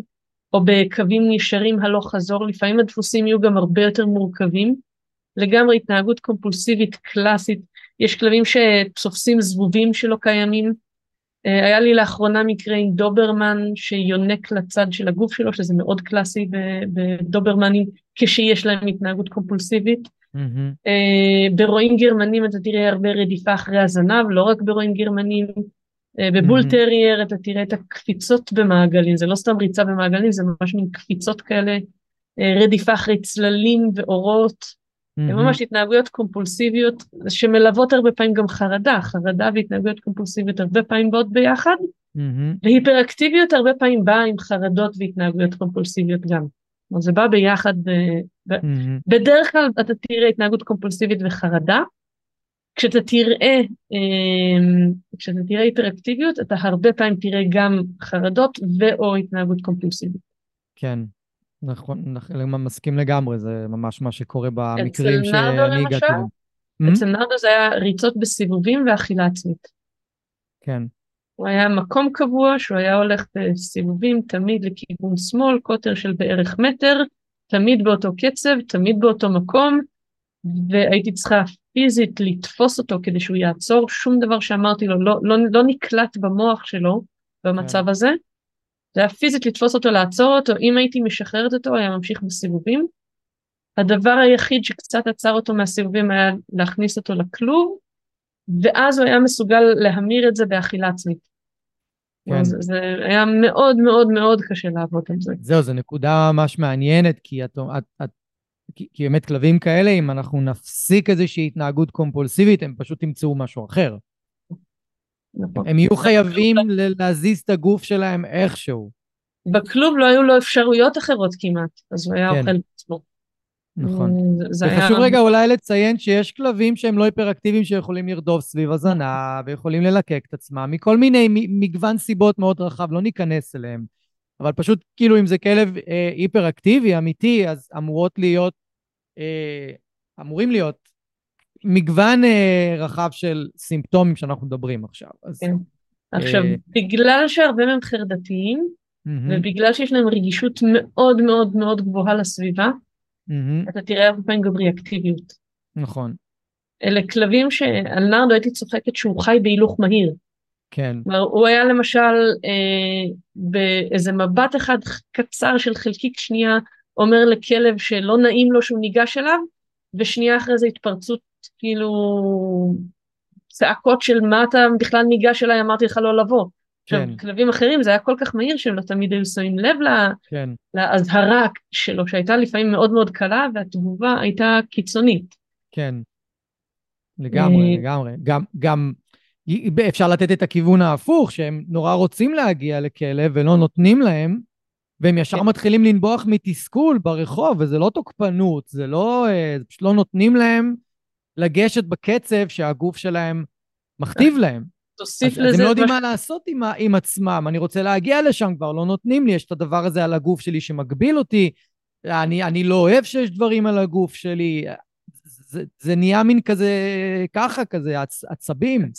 או בקווים ישרים הלוך חזור, לפעמים הדפוסים יהיו גם הרבה יותר מורכבים. לגמרי התנהגות קומפולסיבית קלאסית, יש כלבים שתופסים זבובים שלא קיימים. אה, היה לי לאחרונה מקרה עם דוברמן שיונק לצד של הגוף שלו, שזה מאוד קלאסי בדוברמנים, כשיש להם התנהגות קומפולסיבית. Mm-hmm. ברועים גרמנים אתה תראה הרבה רדיפה אחרי הזנב, לא רק ברועים גרמנים. אה, בבול אמ-המ. טרייר אתה תראה את הקפיצות במעגלים, זה לא סתם ריצה במעגלים, זה ממש מין קפיצות כאלה, רדיפה אחרי צללים ואורות. אמ-המ. הם ממש התנהגויות קומפולסיביות שמלוות הרבה פעמים גם חרדה, חרדה והתנהגויות קומפולסיביות הרבה פעמים באות ביחד, אמ-המ. והיפראקטיביות הרבה פעמים באה עם חרדות והתנהגויות קומפולסיביות גם. כלומר זה בא ביחד, ב, ב, mm-hmm. בדרך כלל אתה תראה התנהגות קומפולסיבית וחרדה, כשאתה תראה, אמ, כשאתה תראה היפראקטיביות אתה הרבה פעמים תראה גם חרדות ואו התנהגות קומפולסיבית. כן. נכון, אני מסכים לגמרי, זה ממש מה שקורה במקרים שאני הגעתי. Hmm? אצל נרדו זה היה ריצות בסיבובים ואכילה עצמית. כן. הוא היה מקום קבוע שהוא היה הולך בסיבובים תמיד לכיוון שמאל, קוטר של בערך מטר, תמיד באותו קצב, תמיד באותו מקום, והייתי צריכה פיזית לתפוס אותו כדי שהוא יעצור, שום דבר שאמרתי לו לא, לא, לא נקלט במוח שלו במצב כן. הזה. זה היה פיזית לתפוס אותו, לעצור אותו, אם הייתי משחררת אותו, היה ממשיך בסיבובים. הדבר היחיד שקצת עצר אותו מהסיבובים היה להכניס אותו לכלוב, ואז הוא היה מסוגל להמיר את זה באכילה עצמית. כן. זה, זה היה מאוד מאוד מאוד קשה לעבוד על זה. זהו, זו נקודה ממש מעניינת, כי, את, את, את, כי, כי באמת כלבים כאלה, אם אנחנו נפסיק איזושהי התנהגות קומפולסיבית, הם פשוט ימצאו משהו אחר. נכון. הם יהיו חייבים להזיז את הגוף שלהם איכשהו. בכלוב לא היו לו אפשרויות אחרות כמעט, אז הוא היה כן. אוכל בעצמו. נכון. וחשוב היה... רגע אולי לציין שיש כלבים שהם לא היפראקטיביים שיכולים לרדוף סביב הזנה ויכולים ללקק את עצמם מכל מיני מגוון סיבות מאוד רחב, לא ניכנס אליהם. אבל פשוט כאילו אם זה כלב אה, היפראקטיבי אמיתי, אז אמורות להיות, אה, אמורים להיות מגוון אה, רחב של סימפטומים שאנחנו מדברים עכשיו. אז, כן. עכשיו, אה... בגלל שהרבה מהם חרדתיים, mm-hmm. ובגלל שיש להם רגישות מאוד מאוד מאוד גבוהה לסביבה, mm-hmm. אתה תראה הרבה פעמים גם ריאקטיביות. נכון. אלה כלבים שעל נרדו הייתי צוחקת שהוא חי בהילוך מהיר. כן. כלומר, הוא היה למשל אה, באיזה מבט אחד קצר של חלקיק שנייה, אומר לכלב שלא נעים לו שהוא ניגש אליו, ושנייה אחרי זה התפרצות כאילו צעקות של מה אתה בכלל ניגש אליי, אמרתי לך לא לבוא. כן. עכשיו, כלבים אחרים זה היה כל כך מהיר שהם לא תמיד היו שמים לב לה, כן. להזהרה שלו, שהייתה לפעמים מאוד מאוד קלה, והתגובה הייתה קיצונית. כן, לגמרי, אה, לגמרי. גם, גם אפשר לתת את הכיוון ההפוך, שהם נורא רוצים להגיע לכלב ולא נותנים להם, והם ישר כן. מתחילים לנבוח מתסכול ברחוב, וזה לא תוקפנות, זה לא, אה, פשוט לא נותנים להם לגשת בקצב שהגוף שלהם מכתיב להם. תוסיף אז, לזה... אז הם לא יודעים מה לעשות עם, עם עצמם, אני רוצה להגיע לשם כבר, לא נותנים לי, יש את הדבר הזה על הגוף שלי שמגביל אותי, אני, אני לא אוהב שיש דברים על הגוף שלי, זה, זה נהיה מין כזה, ככה, כזה, עצ, עצבים.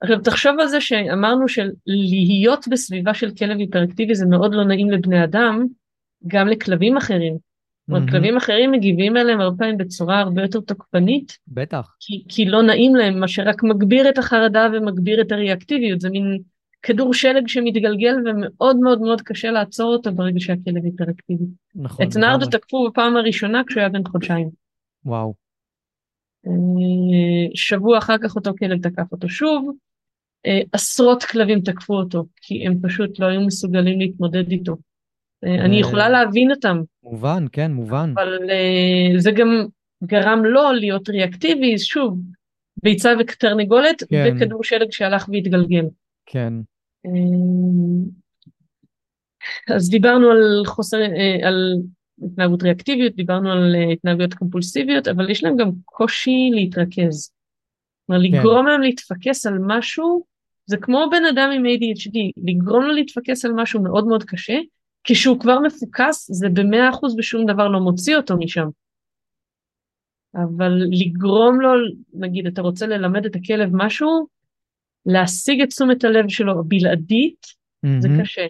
עכשיו, תחשוב על זה שאמרנו שלהיות בסביבה של כלב היפראקטיבי זה מאוד לא נעים לבני אדם, גם לכלבים אחרים. אומרת, כלבים אחרים מגיבים אליהם הרבה פעמים בצורה הרבה יותר תוקפנית. בטח. כי, כי לא נעים להם, מה שרק מגביר את החרדה ומגביר את הריאקטיביות, זה מין כדור שלג שמתגלגל ומאוד מאוד מאוד קשה לעצור אותו ברגע שהכלב היפראקטיבי. נכון. את נרדו תקפו בפעם הראשונה כשהוא היה בן חודשיים. וואו. אה, שבוע אחר כך אותו כלב תקף אותו שוב, אה, עשרות כלבים תקפו אותו, כי הם פשוט לא היו מסוגלים להתמודד איתו. אה, אני יכולה להבין אותם. מובן, כן, מובן. אבל זה גם גרם לו להיות ריאקטיבי, שוב, ביצה ותרנגולת, כן. וכדור שלג שהלך והתגלגל. כן. אז דיברנו על חוסר, על התנהגות ריאקטיביות, דיברנו על התנהגויות קומפולסיביות, אבל יש להם גם קושי להתרכז. כלומר, כן. לגרום להם להתפקס על משהו, זה כמו בן אדם עם ADHD, לגרום לו להתפקס על משהו מאוד מאוד קשה, כשהוא כבר מפוקס, זה במאה אחוז בשום דבר לא מוציא אותו משם. אבל לגרום לו, נגיד, אתה רוצה ללמד את הכלב משהו, להשיג את תשומת הלב שלו בלעדית, mm-hmm. זה קשה.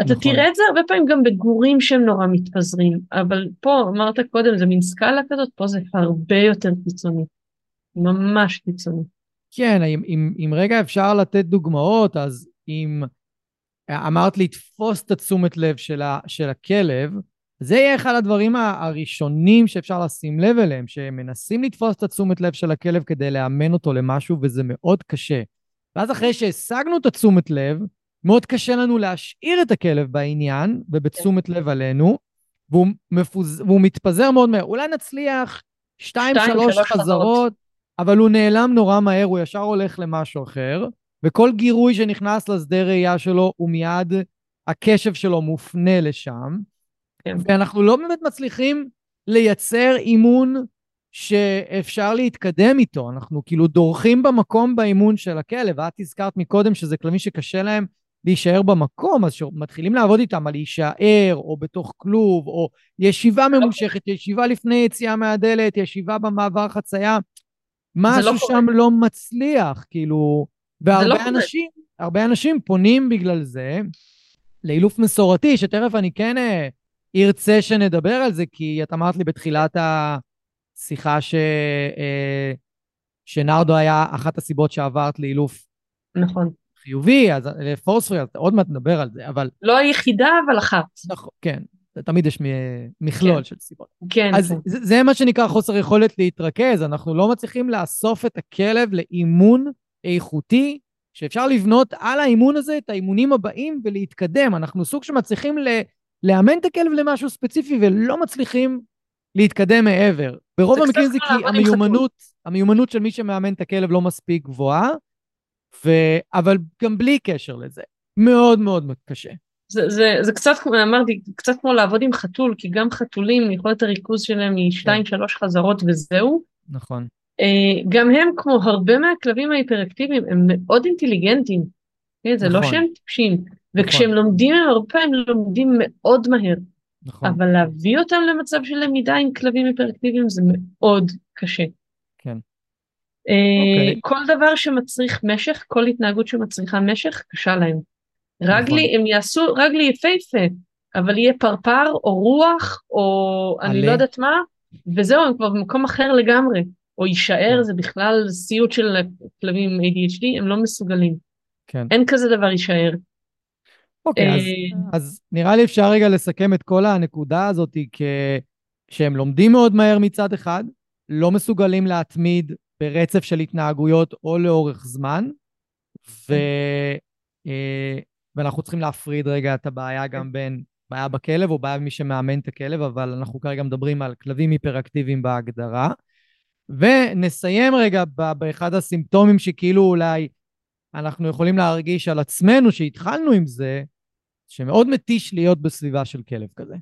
אתה נכון. תראה את זה הרבה פעמים גם בגורים שהם נורא מתפזרים, אבל פה, אמרת קודם, זה מין סקאלה כזאת, פה זה הרבה יותר קיצוני. ממש קיצוני. כן, אם, אם, אם רגע אפשר לתת דוגמאות, אז אם אמרת לתפוס את התשומת לב של, ה, של הכלב, זה יהיה אחד הדברים הראשונים שאפשר לשים לב אליהם, שמנסים לתפוס את התשומת לב של הכלב כדי לאמן אותו למשהו, וזה מאוד קשה. ואז אחרי שהשגנו את התשומת לב, מאוד קשה לנו להשאיר את הכלב בעניין ובתשומת לב עלינו, והוא, מפוז... והוא מתפזר מאוד מהר. אולי נצליח שתיים, שלוש, חזרות, אבל הוא נעלם נורא מהר, הוא ישר הולך למשהו אחר, וכל גירוי שנכנס לשדה ראייה שלו, הוא מיד, הקשב שלו מופנה לשם. כן. ואנחנו לא באמת מצליחים לייצר אימון שאפשר להתקדם איתו. אנחנו כאילו דורכים במקום באימון של הכלב. ואת הזכרת מקודם שזה כלבים שקשה להם להישאר במקום, אז כשמתחילים לעבוד איתם על להישאר, או בתוך כלוב, או ישיבה ממושכת, ישיבה לפני יציאה מהדלת, ישיבה במעבר חצייה, משהו לא שם לא מצליח, כאילו, והרבה לא אנשים, הרבה אנשים פונים בגלל זה לאילוף מסורתי, שתכף אני כן אה, ארצה שנדבר על זה, כי את אמרת לי בתחילת השיחה ש... אה, שנרדו היה אחת הסיבות שעברת לאילוף נכון. חיובי, אז לפורספרי, אז עוד מעט נדבר על זה, אבל... לא היחידה, אבל אחת. נכון, כן. תמיד יש מכלול כן. של סיבות. כן. אז כן. זה, זה מה שנקרא חוסר יכולת להתרכז. אנחנו לא מצליחים לאסוף את הכלב לאימון איכותי, שאפשר לבנות על האימון הזה את האימונים הבאים ולהתקדם. אנחנו סוג שמצליחים ל, לאמן את הכלב למשהו ספציפי ולא מצליחים להתקדם מעבר. ברוב המקרים זה כי המיומנות, המיומנות של מי שמאמן את הכלב לא מספיק גבוהה, ו... אבל גם בלי קשר לזה. מאוד מאוד קשה. זה, זה, זה קצת, אמרתי, קצת כמו לעבוד עם חתול, כי גם חתולים, יכולת הריכוז שלהם היא שתיים, כן. שלוש חזרות וזהו. נכון. אה, גם הם, כמו הרבה מהכלבים ההיפראקטיביים, הם מאוד אינטליגנטים. כן, זה לא נכון. לא שהם טיפשים. נכון. וכשהם לומדים, הם הרבה פעמים לומדים מאוד מהר. נכון. אבל להביא אותם למצב של למידה עם כלבים היפראקטיביים זה מאוד קשה. כן. Okay. אה, אוקיי. כל דבר שמצריך משך, כל התנהגות שמצריכה משך, קשה להם. רגלי, נכון. הם יעשו רגלי יפהפה, אבל יהיה פרפר או רוח או עלי. אני לא יודעת מה, וזהו, הם כבר במקום אחר לגמרי. או יישאר, כן. זה בכלל סיוט של כלבים עם ADHD, הם לא מסוגלים. כן. אין כזה דבר יישאר. אוקיי, אז, אה, אז נראה לי אפשר רגע לסכם את כל הנקודה הזאת כ... שהם לומדים מאוד מהר מצד אחד, לא מסוגלים להתמיד ברצף של התנהגויות או לאורך זמן, ו... אה, ואנחנו צריכים להפריד רגע את הבעיה גם בין בעיה בכלב או בעיה במי שמאמן את הכלב, אבל אנחנו כרגע מדברים על כלבים היפראקטיביים בהגדרה. ונסיים רגע באחד הסימפטומים שכאילו אולי אנחנו יכולים להרגיש על עצמנו שהתחלנו עם זה, שמאוד מתיש להיות בסביבה של כלב כזה.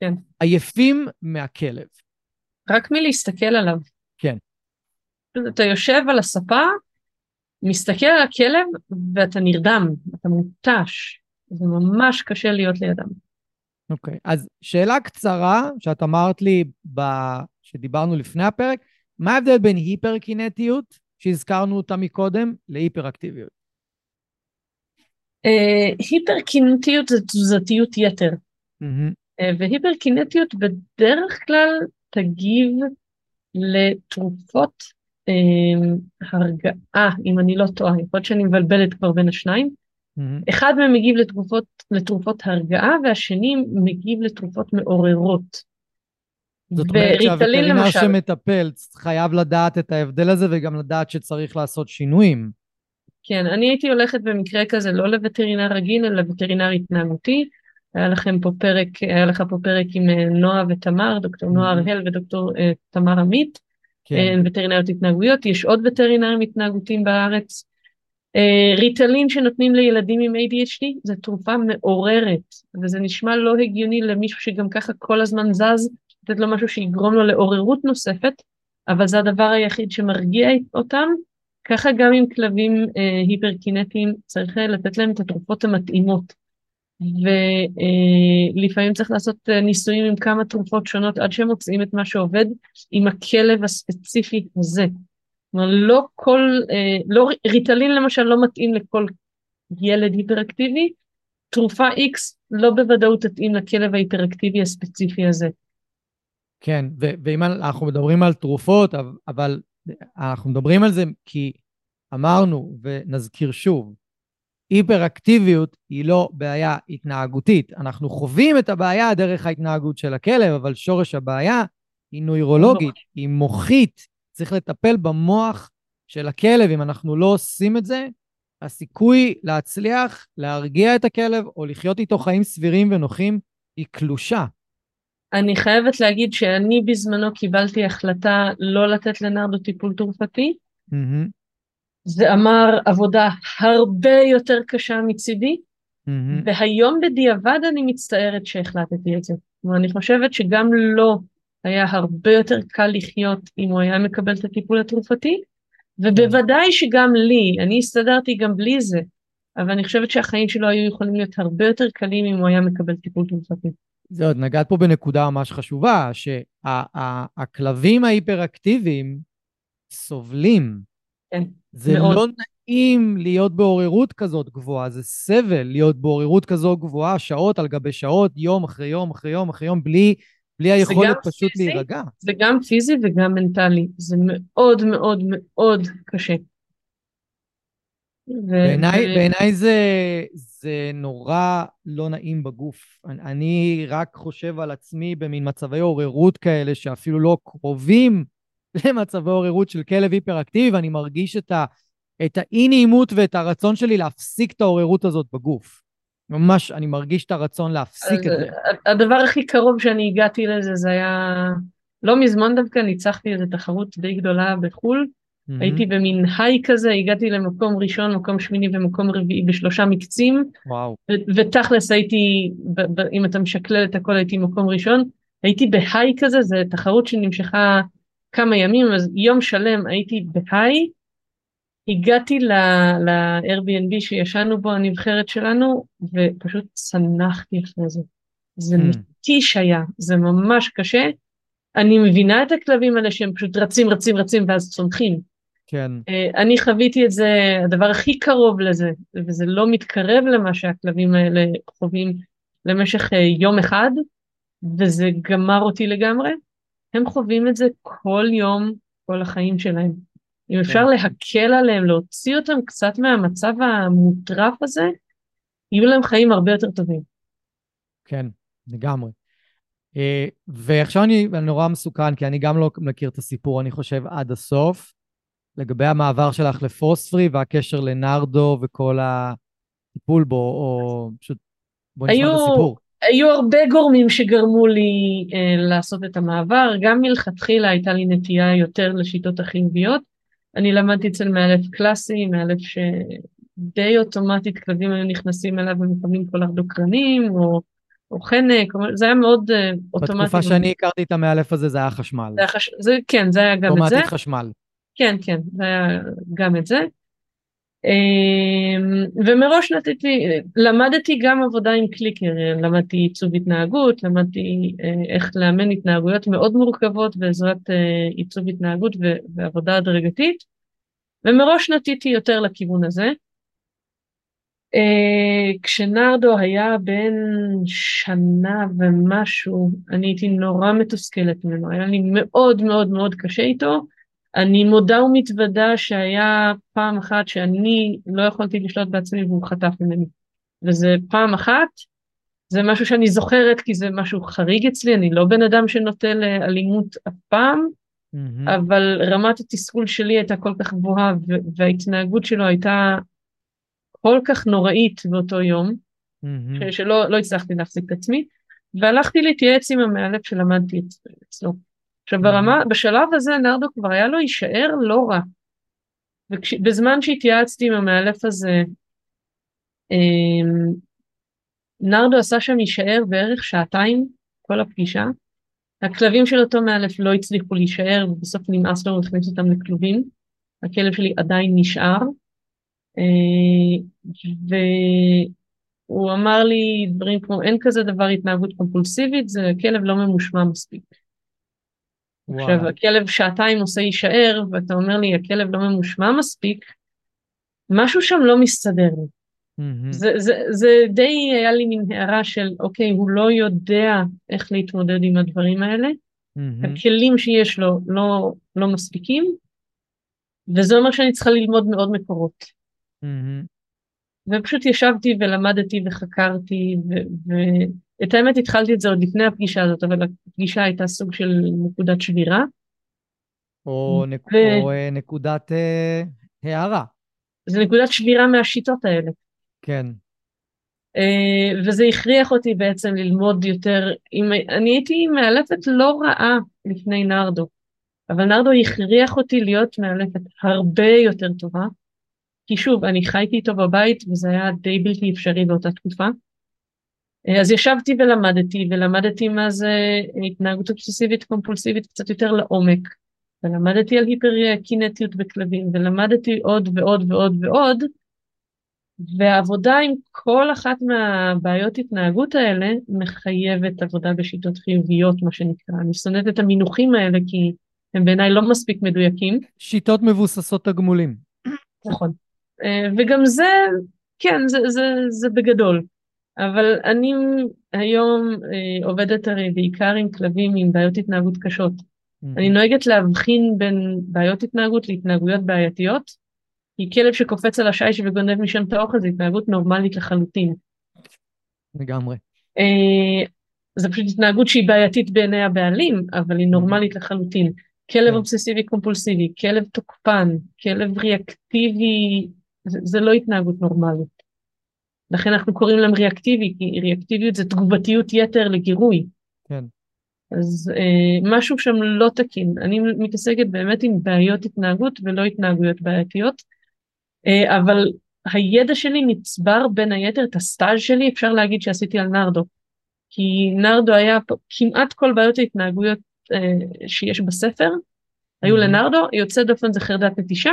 כן. עייפים מהכלב. רק מלהסתכל עליו. כן. אתה יושב על הספה, מסתכל על הכלב ואתה נרדם, אתה מותש. זה ממש קשה להיות לידם. אוקיי, okay. אז שאלה קצרה שאת אמרת לי ב... שדיברנו לפני הפרק, מה ההבדל בין היפרקינטיות, שהזכרנו אותה מקודם, להיפראקטיביות? Uh, היפרקינטיות זה תזוזתיות יתר. Uh, והיפרקינטיות בדרך כלל תגיב לתרופות uh, הרגעה, אם אני לא טועה, יכול להיות שאני מבלבלת כבר בין השניים. אחד מהם מגיב לתרופות, לתרופות הרגעה והשני מגיב לתרופות מעוררות. זאת אומרת שהווטרינר שמטפל חייב לדעת את ההבדל הזה וגם לדעת שצריך לעשות שינויים. כן, אני הייתי הולכת במקרה כזה לא לווטרינר רגיל, אלא לווטרינר התנהגותי. היה לכם פה פרק, היה לך פה פרק עם אה, נועה ותמר, דוקטור נועה mm-hmm. הראל ודוקטור uh, תמר עמית, כן. uh, וטרינריות התנהגויות. יש עוד וטרינרים התנהגותיים בארץ. Uh, ריטלין שנותנים לילדים עם ADHD זה תרופה מעוררת, וזה נשמע לא הגיוני למישהו שגם ככה כל הזמן זז, לתת לו משהו שיגרום לו לעוררות נוספת, אבל זה הדבר היחיד שמרגיע אותם. ככה גם עם כלבים אה, היפרקינטיים צריך לתת להם את התרופות המתאימות. ולפעמים אה, צריך לעשות אה, ניסויים עם כמה תרופות שונות עד שהם מוצאים את מה שעובד עם הכלב הספציפי הזה. כלומר, לא כל, אה, לא, ריטלין למשל לא מתאים לכל ילד היפראקטיבי, תרופה X לא בוודאות תתאים לכלב ההיפראקטיבי הספציפי הזה. כן, ואם אנחנו מדברים על תרופות, אבל אנחנו מדברים על זה כי אמרנו, ונזכיר שוב, היפראקטיביות היא לא בעיה התנהגותית. אנחנו חווים את הבעיה דרך ההתנהגות של הכלב, אבל שורש הבעיה היא נוירולוגית, היא מוחית. צריך לטפל במוח של הכלב. אם אנחנו לא עושים את זה, הסיכוי להצליח להרגיע את הכלב או לחיות איתו חיים סבירים ונוחים היא קלושה. אני חייבת להגיד שאני בזמנו קיבלתי החלטה לא לתת לנרדו טיפול תרופתי. Mm-hmm. זה אמר עבודה הרבה יותר קשה מצידי, mm-hmm. והיום בדיעבד אני מצטערת שהחלטתי את זה. ואני חושבת שגם לו לא היה הרבה יותר קל לחיות אם הוא היה מקבל את הטיפול התרופתי, ובוודאי שגם לי, אני הסתדרתי גם בלי זה, אבל אני חושבת שהחיים שלו היו יכולים להיות הרבה יותר קלים אם הוא היה מקבל טיפול תרופתי. זה עוד נגעת פה בנקודה ממש חשובה, שהכלבים ההיפראקטיביים סובלים. כן, זה מאוד. לא נעים להיות בעוררות כזאת גבוהה, זה סבל להיות בעוררות כזאת גבוהה, שעות על גבי שעות, יום אחרי יום אחרי יום אחרי יום, בלי, בלי היכולת פשוט פיזי, להירגע. זה גם פיזי וגם מנטלי, זה מאוד מאוד מאוד קשה. בעיניי, ו... בעיני זה, זה נורא לא נעים בגוף. אני, אני רק חושב על עצמי במין מצבי עוררות כאלה שאפילו לא קרובים למצבי עוררות של כלב היפראקטיבי, ואני מרגיש את, ה, את האי-נעימות ואת הרצון שלי להפסיק את העוררות הזאת בגוף. ממש, אני מרגיש את הרצון להפסיק את זה. הדבר הכי קרוב שאני הגעתי לזה, זה היה... לא מזמן דווקא ניצחתי איזו תחרות די גדולה בחו"ל, Mm-hmm. הייתי במין היי כזה, הגעתי למקום ראשון, מקום שמיני ומקום רביעי בשלושה מקצים. וואו. ותכלס הייתי, ב- ב- אם אתה משקלל את הכל, הייתי מקום ראשון. הייתי בהיי כזה, זו תחרות שנמשכה כמה ימים, אז יום שלם הייתי בהיי. הגעתי ל-Airbnb שישנו בו, הנבחרת שלנו, ופשוט צנחתי אחרי זה. זה mm. מתיש היה, זה ממש קשה. אני מבינה את הכלבים האלה שהם פשוט רצים, רצים, רצים ואז צונחים. כן. אה, אני חוויתי את זה, הדבר הכי קרוב לזה, וזה לא מתקרב למה שהכלבים האלה חווים למשך אה, יום אחד, וזה גמר אותי לגמרי. הם חווים את זה כל יום, כל החיים שלהם. אם אפשר כן. להקל עליהם, להוציא אותם קצת מהמצב המוטרף הזה, יהיו להם חיים הרבה יותר טובים. כן, לגמרי. אה, ועכשיו אני נורא מסוכן, כי אני גם לא מכיר את הסיפור, אני חושב, עד הסוף. לגבי המעבר שלך לפוספרי והקשר לנרדו וכל הטיפול בו, או פשוט בוא נשמע היו, את הסיפור. היו הרבה גורמים שגרמו לי אה, לעשות את המעבר, גם מלכתחילה הייתה לי נטייה יותר לשיטות החיוביות. אני למדתי אצל מאלף קלאסי, מאלף שדי אוטומטית כלבים היו נכנסים אליו ומקבלים כל הרדוקרנים, או, או חנק, זה היה מאוד אה, אוטומטי. בתקופה שאני הכרתי את המאלף הזה זה היה חשמל. זה היה חש... זה, כן, זה היה גם את זה. אוטומטית חשמל. כן, כן, זה היה גם את זה. אמ, ומראש נתתי, למדתי גם עבודה עם קליקר, למדתי עיצוב התנהגות, למדתי אה, איך לאמן התנהגויות מאוד מורכבות בעזרת אה, עיצוב התנהגות ועבודה הדרגתית, ומראש נטיתי יותר לכיוון הזה. אה, כשנרדו היה בן שנה ומשהו, אני הייתי נורא מתוסכלת ממנו, היה לי מאוד מאוד מאוד קשה איתו. אני מודה ומתוודה שהיה פעם אחת שאני לא יכולתי לשלוט בעצמי והוא חטף ממני. וזה פעם אחת, זה משהו שאני זוכרת כי זה משהו חריג אצלי, אני לא בן אדם שנוטה לאלימות אף פעם, mm-hmm. אבל רמת התסכול שלי הייתה כל כך גבוהה וההתנהגות שלו הייתה כל כך נוראית באותו יום, mm-hmm. שלא לא הצלחתי להחזיק את עצמי, והלכתי להתייעץ עם המאלף שלמדתי אצלו. עכשיו ברמה, בשלב הזה נרדו כבר היה לו יישאר לא רע. ובזמן שהתייעצתי עם המאלף הזה, אמ, נרדו עשה שם יישאר בערך שעתיים כל הפגישה. הכלבים של אותו מאלף לא הצליחו להישאר ובסוף נמאס לו להכניס אותם לכלובים. הכלב שלי עדיין נשאר. אה, והוא אמר לי דברים כמו אין כזה דבר התנהגות קומפולסיבית, זה כלב לא ממושמע מספיק. עכשיו הכלב שעתיים עושה יישאר ואתה אומר לי הכלב לא ממושמע מספיק, משהו שם לא מסתדר לי. Mm-hmm. זה, זה, זה די היה לי מין הערה של אוקיי הוא לא יודע איך להתמודד עם הדברים האלה, mm-hmm. הכלים שיש לו לא, לא מספיקים, וזה אומר שאני צריכה ללמוד מאוד מקורות. Mm-hmm. ופשוט ישבתי ולמדתי וחקרתי ו- את האמת התחלתי את זה עוד לפני הפגישה הזאת, אבל הפגישה הייתה סוג של נקודת שבירה. או, נק... ו... או אה, נקודת אה, הערה. זה נקודת שבירה מהשיטות האלה. כן. אה, וזה הכריח אותי בעצם ללמוד יותר, עם... אני הייתי מאלפת לא רעה לפני נרדו, אבל נרדו הכריח אותי להיות מאלפת הרבה יותר טובה, כי שוב, אני חייתי איתו בבית וזה היה די בלתי אפשרי באותה תקופה. אז ישבתי ולמדתי, ולמדתי מה זה התנהגות אובססיבית קומפולסיבית קצת יותר לעומק, ולמדתי על היפר-קינטיות בכלבים, ולמדתי עוד ועוד ועוד ועוד, והעבודה עם כל אחת מהבעיות התנהגות האלה מחייבת עבודה בשיטות חיוביות, מה שנקרא. אני שונאת את המינוחים האלה כי הם בעיניי לא מספיק מדויקים. שיטות מבוססות תגמולים. נכון. אה, וגם זה, כן, זה, זה, זה בגדול. אבל אני היום אה, עובדת הרי בעיקר עם כלבים עם בעיות התנהגות קשות. Mm-hmm. אני נוהגת להבחין בין בעיות התנהגות להתנהגויות בעייתיות, כי כלב שקופץ על השיש וגונב משם את האוכל זה התנהגות נורמלית לחלוטין. לגמרי. אה, זו פשוט התנהגות שהיא בעייתית בעיני הבעלים, אבל היא נורמלית לחלוטין. כלב כן. אובססיבי קומפולסיבי, כלב תוקפן, כלב ריאקטיבי, זה, זה לא התנהגות נורמלית. לכן אנחנו קוראים להם ריאקטיבי, כי ריאקטיביות זה תגובתיות יתר לגירוי. כן. אז אה, משהו שם לא תקין. אני מתעסקת באמת עם בעיות התנהגות ולא התנהגויות בעייתיות, אה, אבל הידע שלי נצבר בין היתר, את הסטאז' שלי אפשר להגיד שעשיתי על נרדו. כי נרדו היה כמעט כל בעיות ההתנהגויות אה, שיש בספר, היו. לנרדו, יוצא דופן זה חרדת נטישה,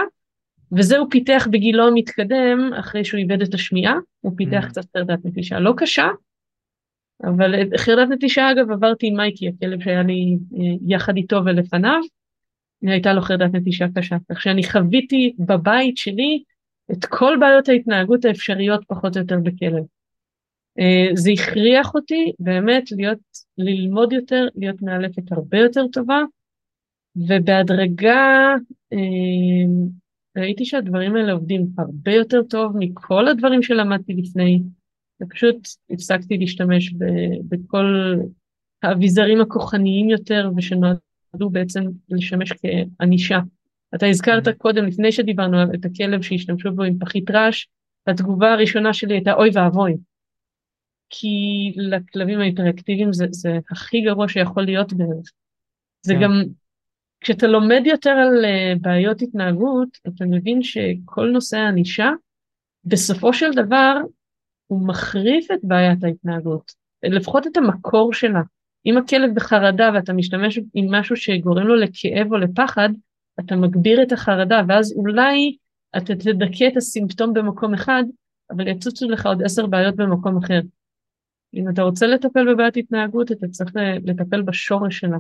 וזה הוא פיתח בגילו המתקדם, אחרי שהוא איבד את השמיעה, הוא פיתח mm. קצת חרדת נטישה. לא קשה, אבל חרדת נטישה אגב עברתי עם מייקי, הכלב שהיה לי אה, יחד איתו ולפניו, הייתה לו חרדת נטישה קשה, כך שאני חוויתי בבית שלי את כל בעיות ההתנהגות האפשריות פחות או יותר בכלב. אה, זה הכריח אותי באמת להיות, ללמוד יותר, להיות מאלפת הרבה יותר טובה, ובהדרגה אה, ראיתי שהדברים האלה עובדים הרבה יותר טוב מכל הדברים שלמדתי לפני, ופשוט הפסקתי להשתמש בכל האביזרים הכוחניים יותר ושנועדו בעצם לשמש כענישה. אתה הזכרת. קודם, לפני שדיברנו את הכלב שהשתמשו בו עם פחית רעש, התגובה הראשונה שלי הייתה אוי ואבוי. כי לכלבים ההיפראקטיביים זה, זה הכי גרוע שיכול להיות בערך. זה כן. גם כשאתה לומד יותר על uh, בעיות התנהגות, אתה מבין שכל נושא הענישה, בסופו של דבר, הוא מחריף את בעיית ההתנהגות, לפחות את המקור שלה. אם הכלב בחרדה ואתה משתמש עם משהו שגורם לו לכאב או לפחד, אתה מגביר את החרדה, ואז אולי אתה תדכא את הסימפטום במקום אחד, אבל יצוצו לך עוד עשר בעיות במקום אחר. אם אתה רוצה לטפל בבעיית התנהגות, אתה צריך לטפל בשורש שלה.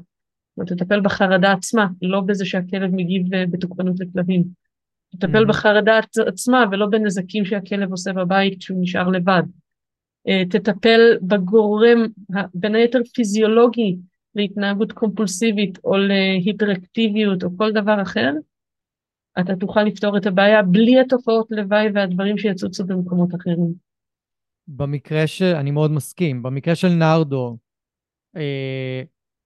תטפל בחרדה עצמה, לא בזה שהכלב מגיב אה, בתוקפנות לכלבים. תטפל mm-hmm. בחרדה עצמה ולא בנזקים שהכלב עושה בבית כשהוא נשאר לבד. אה, תטפל בגורם, בין היתר פיזיולוגי, להתנהגות קומפולסיבית או להיפראקטיביות או כל דבר אחר, אתה תוכל לפתור את הבעיה בלי התופעות לוואי והדברים שיצוצו במקומות אחרים. במקרה של, אני מאוד מסכים, במקרה של נרדו, אה,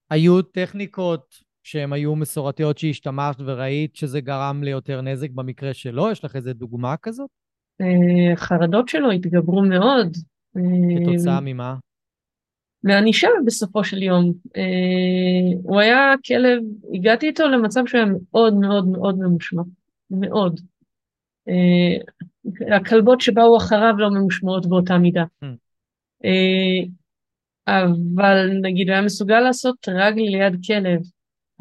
היו טכניקות שהן היו מסורתיות שהשתמשת וראית שזה גרם ליותר נזק במקרה שלו? יש לך איזה דוגמה כזאת? אה, חרדות שלו התגברו מאוד. כתוצאה אה, ממה? מענישה בסופו של יום. אה, הוא היה כלב, הגעתי איתו למצב שהוא היה מאוד מאוד מאוד ממושמע, מאוד. הכלבות שבאו אחריו לא ממושמעות באותה מידה. אה, אבל נגיד הוא היה מסוגל לעשות רגלי ליד כלב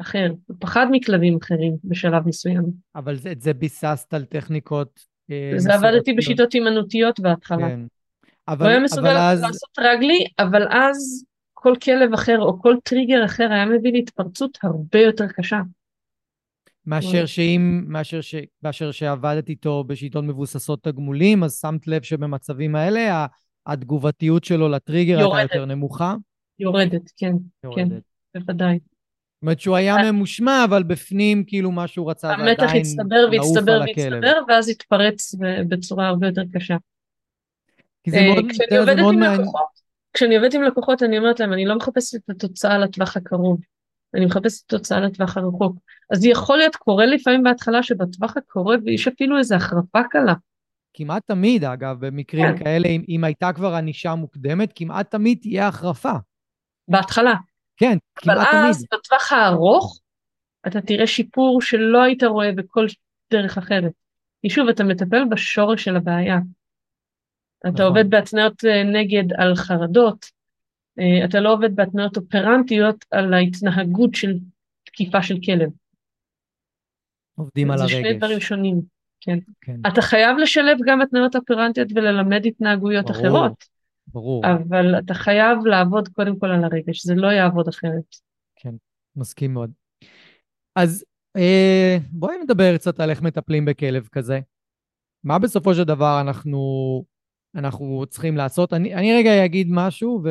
אחר, הוא פחד מכלבים אחרים בשלב מסוים. אבל את זה ביססת על טכניקות זה עבדתי בשיטות הימנותיות בהתחלה. כן. אבל, הוא היה מסוגל אז... לעשות רגלי, אבל אז כל כלב אחר או כל טריגר אחר היה מביא להתפרצות הרבה יותר קשה. מאשר שאם, מאשר, ש, מאשר שעבדת איתו בשיטות מבוססות תגמולים, אז שמת לב שבמצבים האלה התגובתיות שלו לטריגר יורדת. הייתה יותר נמוכה? יורדת, כן, יורדת. כן, בוודאי. זאת אומרת שהוא היה ממושמע, אבל בפנים כאילו מה שהוא רצה זה עדיין לעוף על הכלב. המתח הצטבר והצטבר והצטבר, ואז התפרץ בצורה הרבה יותר קשה. כי זה אה, מאוד, כשאני עובדת עם. לקוחות, כשאני עובדת עם לקוחות אני אומרת להם, אני לא מחפשת את התוצאה לטווח הקרוב, אני מחפשת את התוצאה לטווח הרחוק. אז יכול להיות, קורה לפעמים בהתחלה שבטווח הקרוב יש אפילו איזו החרפה קלה. כמעט תמיד, אגב, במקרים כן. כאלה, אם, אם הייתה כבר ענישה מוקדמת, כמעט תמיד תהיה החרפה. בהתחלה. כן, כמעט תמיד. אבל אז, בטווח הארוך, אתה תראה שיפור שלא היית רואה בכל דרך אחרת. כי שוב, אתה מטפל בשורש של הבעיה. אתה נכון. עובד בהתניות אה, נגד על חרדות, אה, אתה לא עובד בהתניות אופרנטיות על ההתנהגות של תקיפה של כלב. עובדים על הרגש. זה שני דברים שונים, כן. כן. אתה חייב לשלב גם התניות אופרנטיות וללמד התנהגויות ברור, אחרות. ברור. אבל אתה חייב לעבוד קודם כל על הרגש, זה לא יעבוד אחרת. כן, מסכים מאוד. אז אה, בואי נדבר קצת על איך מטפלים בכלב כזה. מה בסופו של דבר אנחנו אנחנו צריכים לעשות. אני, אני רגע אגיד משהו ו,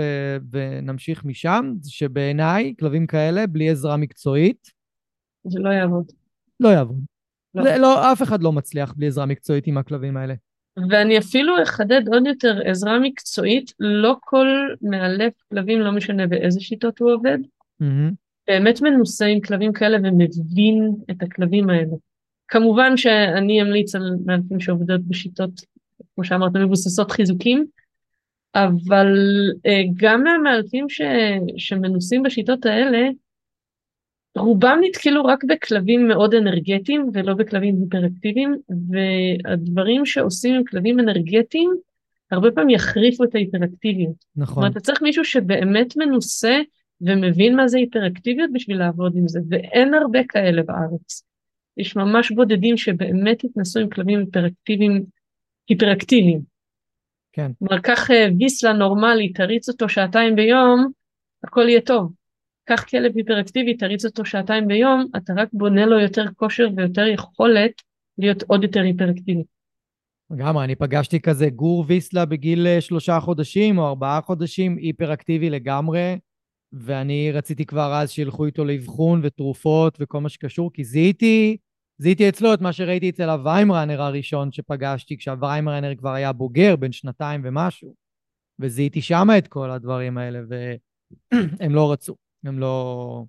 ונמשיך משם, שבעיניי כלבים כאלה, בלי עזרה מקצועית... זה לא יעבוד. לא יעבוד. לא. זה לא, אף אחד לא מצליח בלי עזרה מקצועית עם הכלבים האלה. ואני אפילו אחדד עוד יותר, עזרה מקצועית, לא כל מאלף כלבים, לא משנה באיזה שיטות הוא עובד, mm-hmm. באמת מנוסה עם כלבים כאלה ומבין את הכלבים האלה. כמובן שאני אמליץ על מאלפים שעובדות בשיטות כמו שאמרת, מבוססות חיזוקים, אבל אה, גם מהמאלפים ש, שמנוסים בשיטות האלה, רובם נתקלו רק בכלבים מאוד אנרגטיים ולא בכלבים היפראקטיביים, והדברים שעושים עם כלבים אנרגטיים, הרבה פעמים יחריפו את ההיפראקטיביות. נכון. זאת אומרת, אתה צריך מישהו שבאמת מנוסה ומבין מה זה היפראקטיביות בשביל לעבוד עם זה, ואין הרבה כאלה בארץ. יש ממש בודדים שבאמת התנסו עם כלבים היפראקטיביים היפראקטיביים. כן. כלומר, קח אה, ויסלה נורמלי, תריץ אותו שעתיים ביום, הכל יהיה טוב. קח כלב היפראקטיבי, תריץ אותו שעתיים ביום, אתה רק בונה לו יותר כושר ויותר יכולת להיות עוד יותר היפראקטיבי. לגמרי, אני פגשתי כזה גור ויסלה בגיל אה, שלושה חודשים או ארבעה חודשים, היפראקטיבי לגמרי, ואני רציתי כבר אז שילכו איתו לאבחון ותרופות וכל מה שקשור, כי זיהיתי זיהיתי אצלו את מה שראיתי אצל הוויימראנר הראשון שפגשתי, כשהוויימראנר כבר היה בוגר, בן שנתיים ומשהו. וזיהיתי שם את כל הדברים האלה, והם לא רצו. הם לא...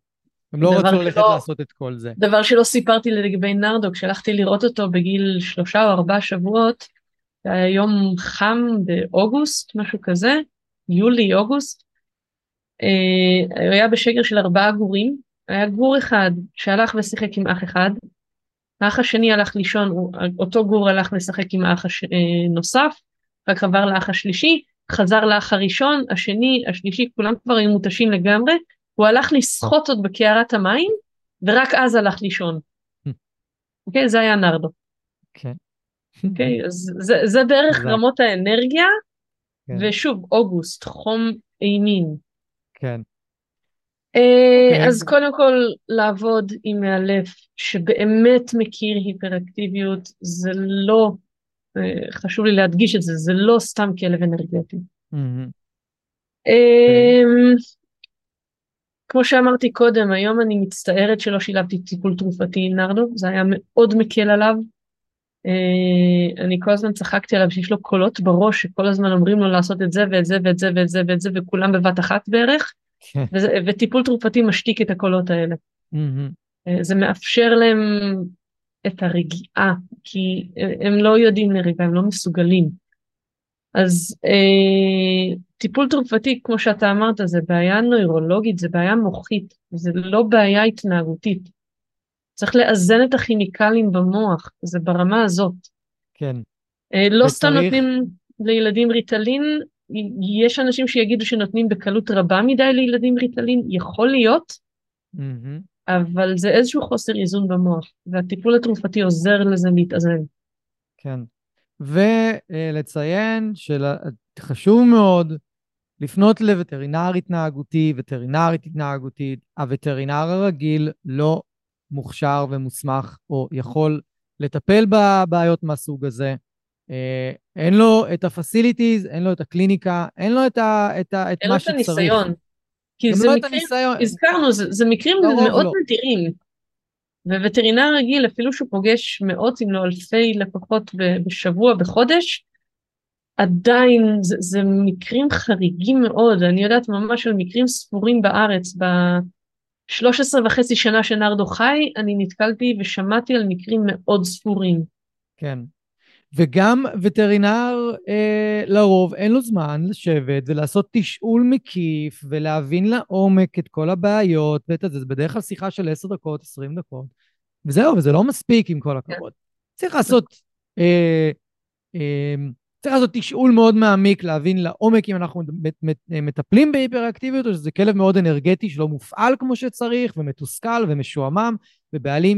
הם לא רצו ללכת לא, לעשות את כל זה. דבר שלא סיפרתי לגבי נרדו, כשהלכתי לראות אותו בגיל שלושה או ארבעה שבועות, זה היה יום חם באוגוסט, משהו כזה, יולי-אוגוסט. אה, הוא היה בשגר של ארבעה גורים, היה גור אחד שהלך ושיחק עם אח אחד, האח השני הלך לישון, אותו גור הלך לשחק עם האח הש... אה, נוסף, רק עבר לאח השלישי, חזר לאח הראשון, השני, השלישי, כולם כבר היו מותשים לגמרי, הוא הלך לשחות עוד בקערת המים, ורק אז הלך לישון. אוקיי? okay, זה היה נרדו. אוקיי, okay, אז זה, זה בערך רמות האנרגיה, כן. ושוב, אוגוסט, חום אימים. כן. Okay. אוקיי. אז קודם כל, לעבוד עם מאלף שבאמת מכיר היפראקטיביות, זה לא, uh, חשוב לי להדגיש את זה, זה לא סתם כלב אנרגטי. Mm-hmm. Uh, כמו שאמרתי קודם, היום אני מצטערת שלא שילבתי טיפול תרופתי עם נרדו, זה היה מאוד מקל עליו. Uh, אני כל הזמן צחקתי עליו שיש לו קולות בראש שכל הזמן אומרים לו לעשות את זה ואת זה ואת זה ואת זה ואת זה וכולם בבת אחת בערך, כן. וזה, וטיפול תרופתי משתיק את הקולות האלה. Uh, זה מאפשר להם את הרגיעה, כי הם לא יודעים לרגע, הם לא מסוגלים. אז אה, טיפול תרופתי, כמו שאתה אמרת, זה בעיה נוירולוגית, זה בעיה מוחית, זה לא בעיה התנהגותית. צריך לאזן את הכימיקלים במוח, זה ברמה הזאת. כן. אה, לא וצריך... סתם נותנים לילדים ריטלין, יש אנשים שיגידו שנותנים בקלות רבה מדי לילדים ריטלין, יכול להיות, mm-hmm. אבל זה איזשהו חוסר איזון במוח, והטיפול התרופתי עוזר לזה להתאזן. כן. ולציין שחשוב מאוד לפנות לווטרינר התנהגותי, וטרינרית התנהגותית. הווטרינר הרגיל לא מוכשר ומוסמך או יכול לטפל בבעיות מהסוג הזה. אה, אין לו את ה-facilities, אין לו את הקליניקה, אין לו את, ה, את, ה, את מה שצריך. אין לו את הניסיון. כי זה לא מקרים, הזכרנו, זה, זה מקרים מאוד לא. נדירים. ווטרינר רגיל, אפילו שהוא פוגש מאות אם לא אלפי לקוחות בשבוע, בחודש, עדיין זה, זה מקרים חריגים מאוד, אני יודעת ממש על מקרים ספורים בארץ, ב-13 וחצי שנה שנרדו חי, אני נתקלתי ושמעתי על מקרים מאוד ספורים. כן. וגם וטרינר, אה, לרוב אין לו זמן לשבת ולעשות תשאול מקיף ולהבין לעומק את כל הבעיות ואת זה. זה בדרך כלל שיחה של 10 דקות, 20 דקות. וזהו, וזה לא מספיק עם כל הכבוד. צריך לעשות, אה, אה, צריך לעשות תשאול מאוד מעמיק, להבין לעומק אם אנחנו מטפלים בהיפראקטיביות, או שזה כלב מאוד אנרגטי שלא מופעל כמו שצריך, ומתוסכל ומשועמם, ובעלים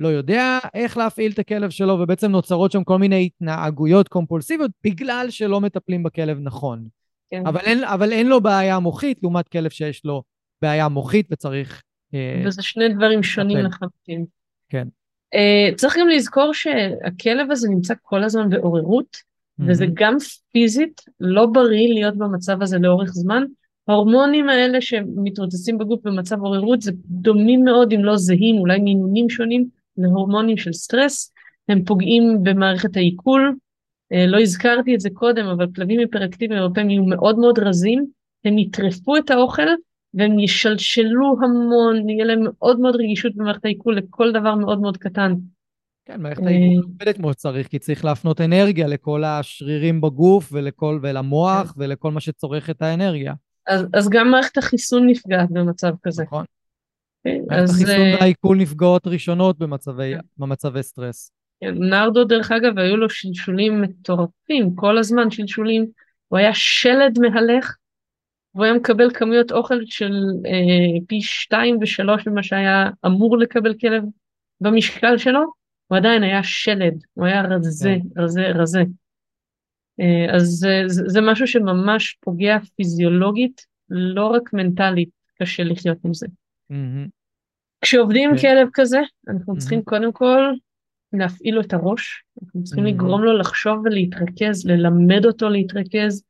שלא יודע איך להפעיל את הכלב שלו, ובעצם נוצרות שם כל מיני התנהגויות קומפולסיביות, בגלל שלא מטפלים בכלב נכון. כן. אבל, אין, אבל אין לו בעיה מוחית, לעומת כלב שיש לו בעיה מוחית פיזית וזה שני דברים שונים לחלוטין. כן. Uh, צריך גם לזכור שהכלב הזה נמצא כל הזמן בעוררות, mm-hmm. וזה גם פיזית לא בריא להיות במצב הזה לאורך זמן. ההורמונים האלה שמתרוצצים בגוף במצב עוררות זה דומים מאוד, אם לא זהים, אולי מינונים שונים, להורמונים של סטרס. הם פוגעים במערכת העיכול. Uh, לא הזכרתי את זה קודם, אבל כלבים היפראקטיביים הרבה פעמים יהיו מאוד מאוד רזים, הם יטרפו את האוכל, והם ישלשלו המון, יהיה להם מאוד מאוד רגישות במערכת העיכול לכל דבר מאוד מאוד קטן. כן, מערכת העיכול עובדת כמו שצריך, כי צריך להפנות אנרגיה לכל השרירים בגוף ולכל, ולמוח כן. ולכל מה שצורך את האנרגיה. אז, אז גם מערכת החיסון נפגעת במצב כזה. נכון. כן, אז... החיסון אה, והעיכול נפגעות ראשונות במצבי, כן. במצבי סטרס. כן, נרדו דרך אגב היו לו שלשולים מטורפים, כל הזמן שלשולים, הוא היה שלד מהלך, והוא היה מקבל כמויות אוכל של אה, פי שתיים ושלוש ממה שהיה אמור לקבל כלב במשקל שלו, הוא עדיין היה שלד, הוא היה רזה, כן. רזה, רזה. אה, אז זה, זה משהו שממש פוגע פיזיולוגית, לא רק מנטלית, קשה לחיות עם זה. כשעובדים עם כן. כלב כזה, אנחנו צריכים. קודם כל להפעיל לו את הראש, אנחנו צריכים. לגרום לו לחשוב ולהתרכז, ללמד אותו להתרכז,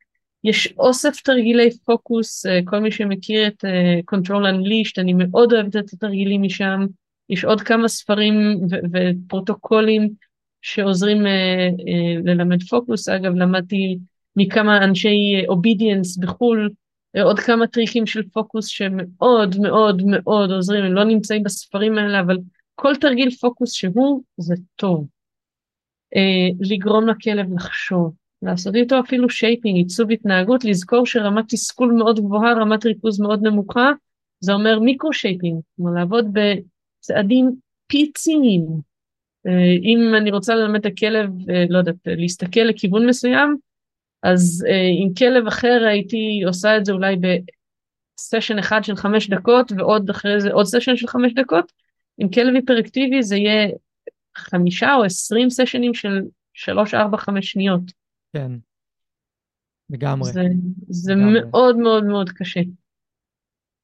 יש אוסף תרגילי פוקוס, אה, כל מי שמכיר את אה, Control Unleashed, אני מאוד אוהבת את התרגילים משם, יש עוד כמה ספרים ופרוטוקולים שעוזרים אה, ללמד פוקוס, אגב למדתי מכמה אנשי אובידיאנס בחו"ל, עוד כמה טריקים של פוקוס שמאוד מאוד מאוד עוזרים, הם לא נמצאים בספרים האלה, אבל כל תרגיל פוקוס שהוא, זה טוב. לגרום לכלב לחשוב, לעשות איתו אפילו shaping, עיצוב התנהגות, לזכור שרמת תסכול מאוד גבוהה, רמת ריכוז מאוד נמוכה, זה אומר micro shaping, כלומר לעבוד בצעדים פיציים. אה, אם אני רוצה ללמד את הכלב, אה, לא יודעת, להסתכל לכיוון מסוים, אז אה, עם כלב אחר הייתי עושה את זה אולי בסשן אחד של חמש דקות, ועוד אחרי זה עוד סשן של חמש דקות. עם כלב היפראקטיבי זה יהיה חמישה או עשרים סשנים של שלוש, ארבע, חמש שניות. כן. לגמרי. זה, זה לגמרי. מאוד מאוד מאוד קשה.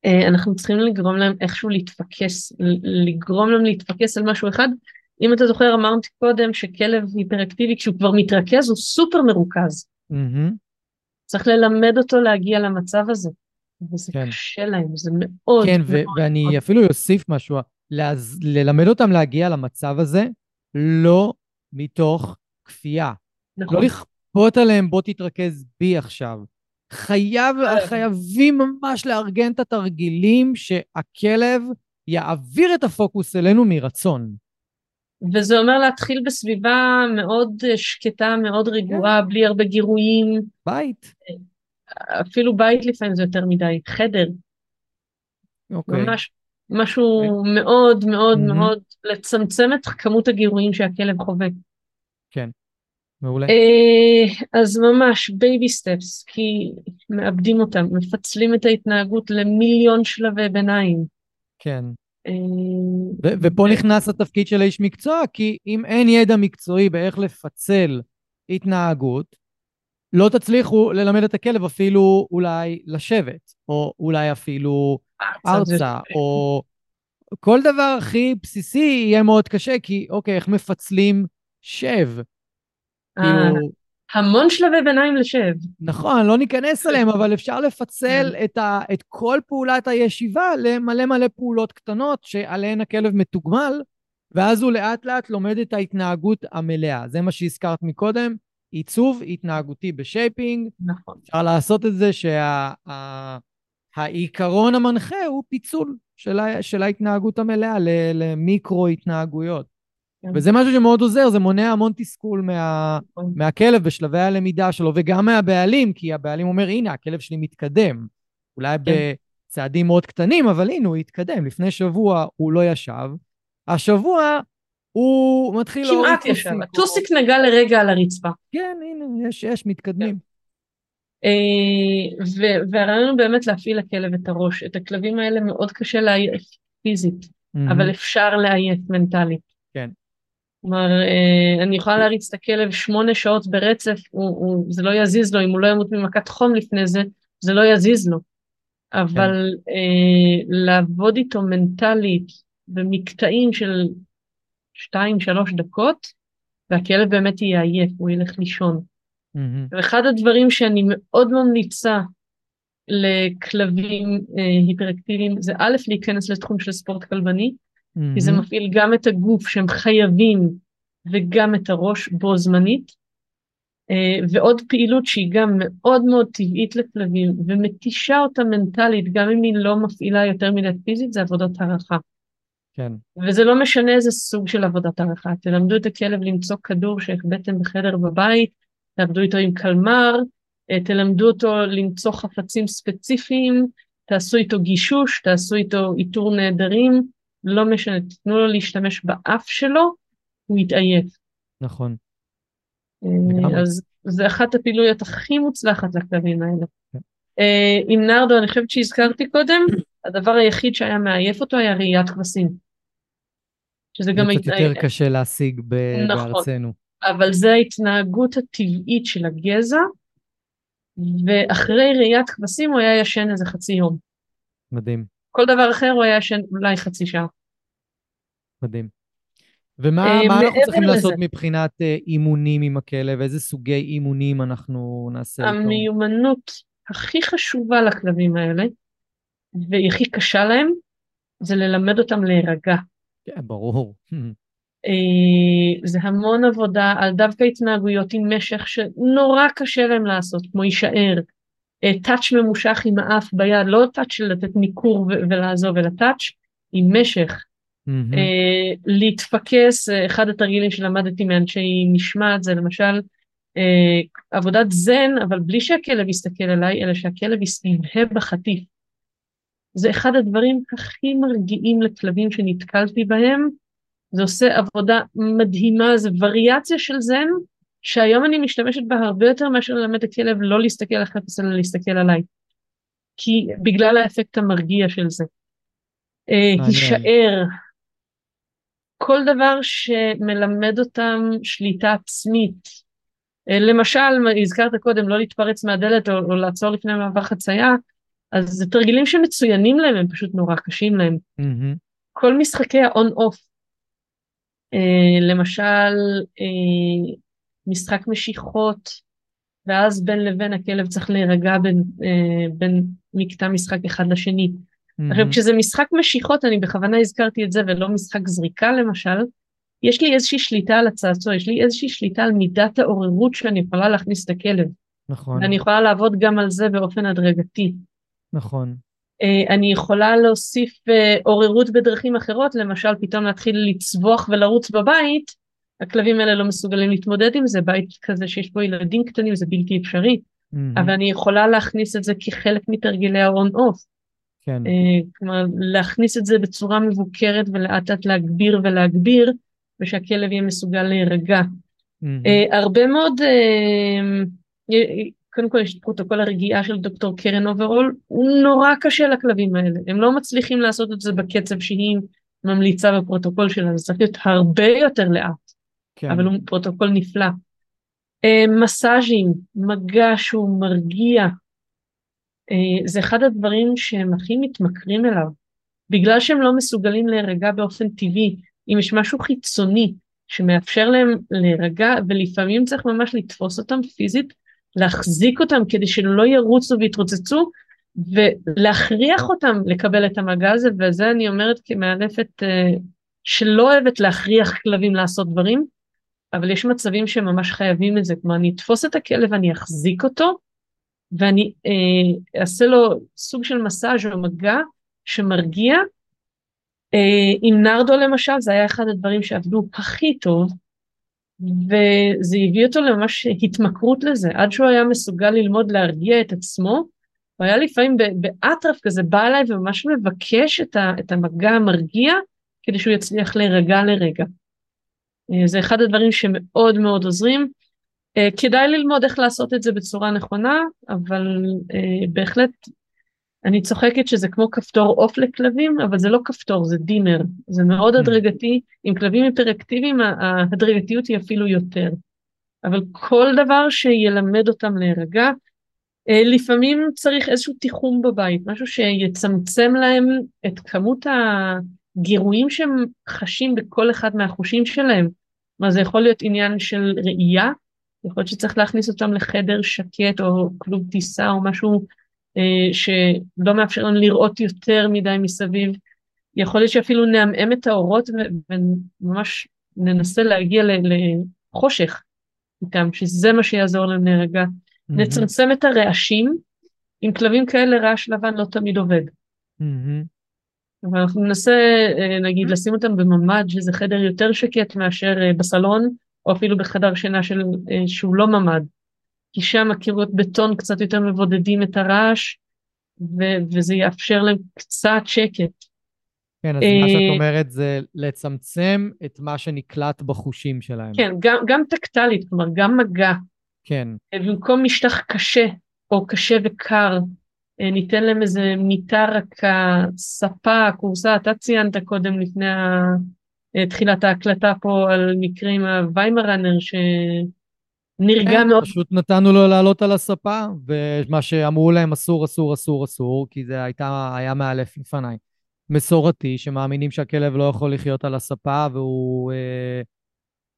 אה, אנחנו צריכים לגרום להם איכשהו להתפקס, לגרום להם להתפקס על משהו אחד. אם אתה זוכר, אמרתי קודם שכלב היפראקטיבי, כשהוא כבר מתרכז, הוא סופר מרוכז. Mm-hmm. צריך ללמד אותו להגיע למצב הזה. וזה כן. קשה להם, זה מאוד כן, מאוד... כן, ואני מאוד. אפילו אוסיף משהו, להז... ללמד אותם להגיע למצב הזה, לא מתוך כפייה. נכון. לא לכפות עליהם, בוא תתרכז בי עכשיו. חייב, כן. חייבים ממש לארגן את התרגילים שהכלב יעביר את הפוקוס אלינו מרצון. וזה אומר להתחיל בסביבה מאוד שקטה, מאוד רגועה, כן. בלי הרבה גירויים. בית. אפילו בית לפעמים זה יותר מדי, חדר. אוקיי. ממש משהו אוקיי. מאוד מאוד אמ-המ. מאוד לצמצם את כמות הגירויים שהכלב חווה. כן, מעולה. אה, אז ממש baby steps, כי מאבדים אותם, מפצלים את ההתנהגות למיליון שלבי ביניים. כן. אה, ו- ופה נכנס התפקיד של האיש מקצוע, כי אם אין ידע מקצועי באיך לפצל התנהגות, לא תצליחו ללמד את הכלב אפילו אולי לשבת, או אולי אפילו ארצה, או כל דבר הכי בסיסי יהיה מאוד קשה, כי אוקיי, איך מפצלים שב? אה, כאילו... המון שלבי ביניים לשב. נכון, לא ניכנס אליהם, אבל אפשר לפצל כן. את, ה, את כל פעולת הישיבה למלא מלא פעולות קטנות שעליהן הכלב מתוגמל, ואז הוא לאט לאט לומד את ההתנהגות המלאה. זה מה שהזכרת מקודם, עיצוב התנהגותי ב shaping. נכון. אפשר לעשות את זה שהעיקרון שה, המנחה הוא פיצול של, ה, של ההתנהגות המלאה למיקרו התנהגויות. כן. וזה משהו שמאוד עוזר, זה מונע המון תסכול מה, נכון. מהכלב בשלבי הלמידה שלו, וגם מהבעלים, כי הבעלים אומר, הנה, הכלב שלי מתקדם. אולי כן. בצעדים מאוד קטנים, אבל הנה, הוא התקדם. לפני שבוע הוא לא ישב. השבוע הוא מתחיל... כמעט ישר, הטוסיק נגע לרגע על הרצפה. כן, הנה, יש, יש, מתקדמים. כן. אה, והרעיון הוא באמת להפעיל לכלב את הראש. את הכלבים האלה מאוד קשה לעייף פיזית, אבל אפשר לעייף מנטלית. כלומר, אה, אני יכולה להריץ את הכלב שמונה שעות ברצף, הוא, הוא, זה לא יזיז לו, אם הוא לא ימות ממכת חום לפני זה, זה לא יזיז לו. אבל כן. אה, לעבוד איתו מנטלית במקטעים של שתיים, שלוש דקות, והכלב באמת יהיה עייף, הוא ילך לישון. Mm-hmm. ואחד הדברים שאני מאוד ממליצה לכלבים אה, היפראקטיביים זה א', להיכנס לתחום של ספורט כלבני, mm-hmm. כי זה מפעיל גם את הגוף שהם חייבים וגם את הראש בו זמנית. אה, ועוד פעילות שהיא גם מאוד מאוד טבעית לכלבים ומתישה אותה מנטלית, גם אם היא לא מפעילה יותר מדי פיזית, זה עבודת הערכה. כן. וזה לא משנה איזה סוג של עבודת הערכה. תלמדו את הכלב למצוא כדור שהחבאתם בחדר בבית, תעבדו איתו עם קלמר, אה, תלמדו אותו למצוא חפצים ספציפיים, תעשו איתו גישוש, תעשו איתו איתור נעדרים, לא משנה, תתנו לו להשתמש באף שלו, הוא יתעייף. נכון. אה, אז זה אחת הפעילויות הכי מוצלחת לכלבים האלה. כן. אה, עם נרדו, אני חושבת שהזכרתי קודם, הדבר היחיד שהיה מעייף אותו היה ראיית כבשים. שזה גם... זה קצת יותר קשה להשיג ב... נכון, בארצנו. אבל זה ההתנהגות הטבעית של הגזע, ואחרי ראיית כבשים הוא היה ישן איזה חצי יום. מדהים. כל דבר אחר הוא היה ישן אולי חצי שעה. מדהים. ומה אה, אנחנו צריכים לזה. לעשות מבחינת אה, אימונים עם הכלב? איזה סוגי אימונים אנחנו נעשה איתו? המיומנות הכי חשובה לכלבים האלה, והיא הכי קשה להם, זה ללמד אותם להירגע. כן, ברור. אה, זה המון עבודה על דווקא התנהגויות עם משך שנורא קשה להם לעשות, כמו יישאר. טאץ' אה, ממושך עם האף ביד, לא טאץ' של לתת ניכור ולעזוב, אלא טאץ' עם משך. Mm-hmm. להתפקס, אחד התרגילים שלמדתי מאנשי משמעת זה למשל עבודת זן, אבל בלי שהכלב יסתכל עליי, אלא שהכלב יבהה בחטיף. זה אחד הדברים הכי מרגיעים לכלבים שנתקלתי בהם, זה עושה עבודה מדהימה, זה וריאציה של זן, שהיום אני משתמשת בה הרבה יותר מאשר ללמד את הכלב לא להסתכל על חפץ אלא להסתכל עליי. כי בגלל האפקט המרגיע של זה. אה, הישאר, כל דבר שמלמד אותם שליטה עצמית. אה, למשל, הזכרת קודם לא להתפרץ מהדלת או, או לעצור לפני מעבר חצייה, אז זה תרגילים שמצוינים להם, הם פשוט נורא קשים להם. אמ-המ. כל משחקי ה on-off, אה, למשל, אה, משחק משיכות, ואז בין לבין הכלב צריך להירגע בין, אה, בין מקטע משחק אחד לשני. Mm-hmm. עכשיו, כשזה משחק משיכות, אני בכוונה הזכרתי את זה, ולא משחק זריקה למשל, יש לי איזושהי שליטה על הצעצוע, יש לי איזושהי שליטה על מידת העוררות שאני יכולה להכניס את הכלב. נכון. ואני יכולה לעבוד גם על זה באופן הדרגתי. נכון. Uh, אני יכולה להוסיף uh, עוררות בדרכים אחרות, למשל פתאום להתחיל לצבוח ולרוץ בבית, הכלבים האלה לא מסוגלים להתמודד עם זה, בית כזה שיש בו ילדים קטנים זה בלתי אפשרי, אמ-המ, אבל אני יכולה להכניס את זה כחלק מתרגילי ה on-off. כן. אה, כלומר, להכניס את זה בצורה מבוקרת ולאט לאט להגביר ולהגביר, ושהכלב יהיה מסוגל להירגע. אמ-המ. אה, הרבה מאוד, אה, קודם כל יש את פרוטוקול הרגיעה של דוקטור קרן אוברול, הוא נורא קשה לכלבים האלה, הם לא מצליחים לעשות את זה בקצב שהיא ממליצה בפרוטוקול שלה, זה צריך להיות הרבה יותר לאט, כן. אבל הוא פרוטוקול נפלא. אה, מסאז'ים, מגע שהוא מרגיע, אה, זה אחד הדברים שהם הכי מתמכרים אליו, בגלל שהם לא מסוגלים להירגע באופן טבעי, אם יש משהו חיצוני שמאפשר להם להירגע, ולפעמים צריך ממש לתפוס אותם פיזית, להחזיק אותם כדי שלא ירוצו ויתרוצצו, ולהכריח אותם לקבל את המגע הזה, וזה אני אומרת כמאלפת uh, שלא אוהבת להכריח כלבים לעשות דברים, אבל יש מצבים שממש חייבים את זה, כלומר אני אתפוס את הכלב, אני אחזיק אותו, ואני uh, אעשה לו סוג של מסאז' או מגע שמרגיע, Uh, עם נרדו למשל, זה היה אחד הדברים שעבדו הכי טוב, וזה הביא אותו לממש התמכרות לזה, עד שהוא היה מסוגל ללמוד להרגיע את עצמו, הוא היה לפעמים באטרף כזה, בא אליי וממש מבקש את, ה, את המגע המרגיע, כדי שהוא יצליח להירגע לרגע. אה, זה אחד הדברים שמאוד מאוד עוזרים. אה, כדאי ללמוד איך לעשות את זה בצורה נכונה, אבל אה, בהחלט אני צוחקת שזה כמו כפתור עוף לכלבים, אבל זה לא כפתור, זה דינר. זה מאוד mm. הדרגתי. עם כלבים היפראקטיביים ההדרגתיות היא אפילו יותר. אבל כל דבר שילמד אותם להירגע, לפעמים צריך איזשהו תיחום בבית, משהו שיצמצם להם את כמות הגירויים שהם חשים בכל אחד מהחושים שלהם. מה זה יכול להיות עניין של ראייה, יכול להיות שצריך להכניס אותם לחדר שקט או כלוב טיסה או משהו אה, שלא מאפשר לנו לראות יותר מדי מסביב. יכול להיות שאפילו נעמעם את האורות וממש ננסה להגיע לחושך איתם, שזה מה שיעזור להם להירגע. Mm-hmm. נצמצם את הרעשים, עם כלבים כאלה רעש לבן לא תמיד עובד. Mm-hmm. אבל אנחנו ננסה, אה, נגיד, לשים אותם בממ"ד, שזה חדר יותר שקט מאשר אה, בסלון, או אפילו בחדר שינה של, שהוא לא ממ"ד. כי שם הקירות בטון קצת יותר מבודדים את הרעש, ו- וזה יאפשר להם קצת שקט. כן, אז מה שאת אה, אומרת זה לצמצם את מה שנקלט בחושים שלהם. כן, גם, גם טקטלית, כלומר, גם מגע. כן. אה, במקום משטח קשה, או קשה וקר, אה, ניתן להם איזה מיטה רכה, ספה, כורסה, אתה ציינת קודם לפני תחילת ההקלטה פה על מקרים הוויימראנר, ש... נרגע כן, מאוד. פשוט נתנו לו לעלות על הספה, ומה שאמרו להם אסור, אסור, אסור, אסור, כי זה הייתה, היה מאלף לפניי. מסורתי, שמאמינים שהכלב לא יכול לחיות על הספה, והוא... אה,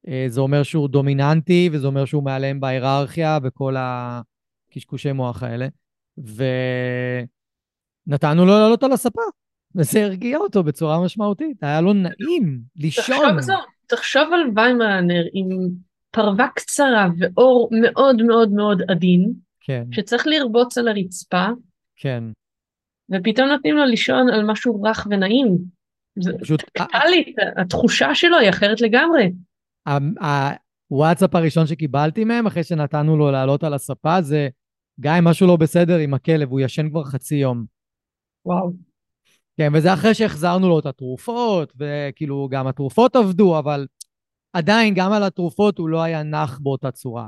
אה, זה אומר שהוא דומיננטי, וזה אומר שהוא מעליהם בהיררכיה, וכל הקשקושי מוח האלה. ונתנו לו לעלות על הספה, וזה הרגיע אותו בצורה משמעותית. היה לו נעים לישון. תחשוב, תחשוב על ויימרנר עם... פרווה קצרה ואור מאוד מאוד מאוד עדין, כן. שצריך לרבוץ על הרצפה, כן. ופתאום נותנים לו לישון על משהו רך ונעים. פשוט... טקטלית, התחושה שלו היא אחרת לגמרי. הוואטסאפ הראשון שקיבלתי מהם, אחרי שנתנו לו לעלות על הספה, זה גם אם משהו לא בסדר עם הכלב, הוא ישן כבר חצי יום. וואו. כן, וזה אחרי שהחזרנו לו את התרופות, וכאילו גם התרופות עבדו, אבל עדיין, גם על התרופות הוא לא היה נח באותה צורה.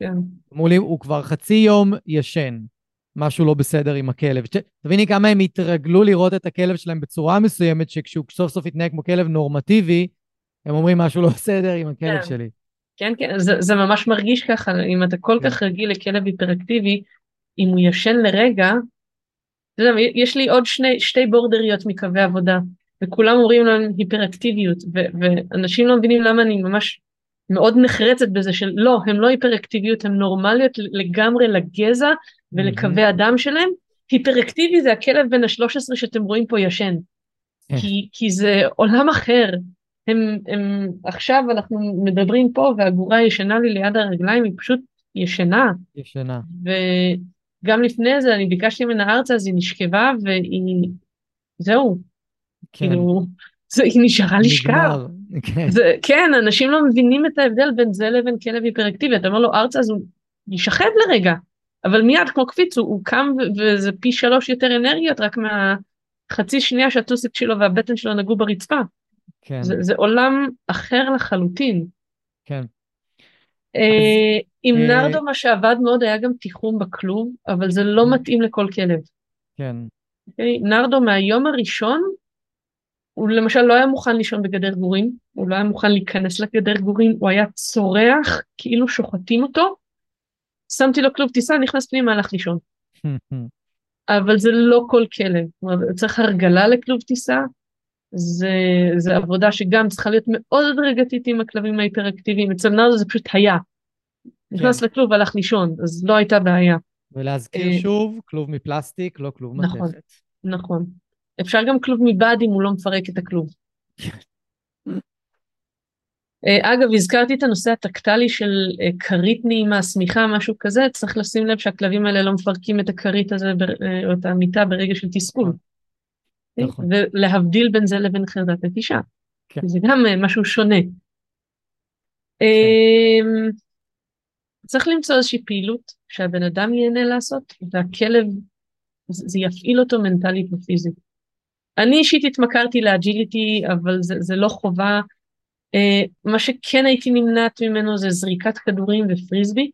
כן. אמרו לי, הוא כבר חצי יום ישן. משהו לא בסדר עם הכלב. תביני כמה הם התרגלו לראות את הכלב שלהם בצורה מסוימת, שכשהוא סוף סוף יתנהג כמו כלב נורמטיבי, הם אומרים משהו לא בסדר עם הכלב כן. שלי. כן, כן, זה, זה ממש מרגיש ככה, אם אתה כל כן. כך רגיל לכלב היפראקטיבי, אם הוא ישן לרגע, אתה יודע, יש לי עוד שני, שתי בורדריות מקווי עבודה, וכולם אומרים להם היפראקטיביות, ו- ואנשים לא מבינים למה אני ממש מאוד נחרצת בזה של לא, הם לא היפראקטיביות, הם נורמליות לגמרי לגזע ולקווי הדם שלהם. היפראקטיבי זה הכלב בן ה-13 שאתם רואים פה ישן. כן. כי, כי זה עולם אחר. הם, הם, עכשיו אנחנו מדברים פה והגורה ישנה לי ליד הרגליים, היא פשוט ישנה. ישנה. וגם לפני זה אני ביקשתי ממנה ארצה, אז היא נשכבה והיא, זהו. כן. כאילו, זה, היא נשארה לשכב. כן. זה, כן, אנשים לא מבינים את ההבדל בין זה לבין כלב היפראקטיבי, אתה אומר לו ארצה אז הוא יישכב לרגע, אבל מיד כמו קפיץ הוא, הוא קם וזה פי שלוש יותר אנרגיות רק מהחצי שנייה שהטוסיק שלו והבטן שלו נגעו ברצפה. כן. זה, זה עולם אחר לחלוטין. כן. אה, עם אה, נרדו מה שעבד מאוד היה גם תיחום בכלוב, אבל זה לא מתאים לכל כלב. כן. אוקיי? נרדו מהיום הראשון, הוא למשל לא היה מוכן לישון בגדר גורים, הוא לא היה מוכן להיכנס לגדר גורים, הוא היה צורח כאילו שוחטים אותו. שמתי לו כלוב טיסה, נכנס פנימה, הלך לישון. אבל זה לא כל כלב, צריך הרגלה לכלוב טיסה, זה, זה עבודה שגם צריכה להיות מאוד הדרגתית עם הכלבים ההיפראקטיביים, אצל נרדו זה פשוט היה. נכנס לכלוב והלך לישון, אז לא הייתה בעיה. ולהזכיר אה, שוב, כלוב מפלסטיק, לא כלוב נכון. מתכת. נכון. אפשר גם כלוב מבד אם הוא לא מפרק את הכלוב. אה, אגב, הזכרתי את הנושא הטקטלי של אה, כרית נעימה, שמיכה, משהו כזה, צריך לשים לב שהכלבים האלה לא מפרקים את הכרית הזה או את המיטה ברגע של תסכול. נכון. ולהבדיל בין זה לבין חרדת נטישה. כן. זה גם אה, משהו שונה. אמ, צריך למצוא איזושהי פעילות שהבן אדם ייהנה לעשות, והכלב, זה יפעיל אותו מנטלית ופיזית. אני אישית התמכרתי ל agility, אבל זה, זה לא חובה. אה, מה שכן הייתי נמנעת ממנו זה זריקת כדורים ופריסבי,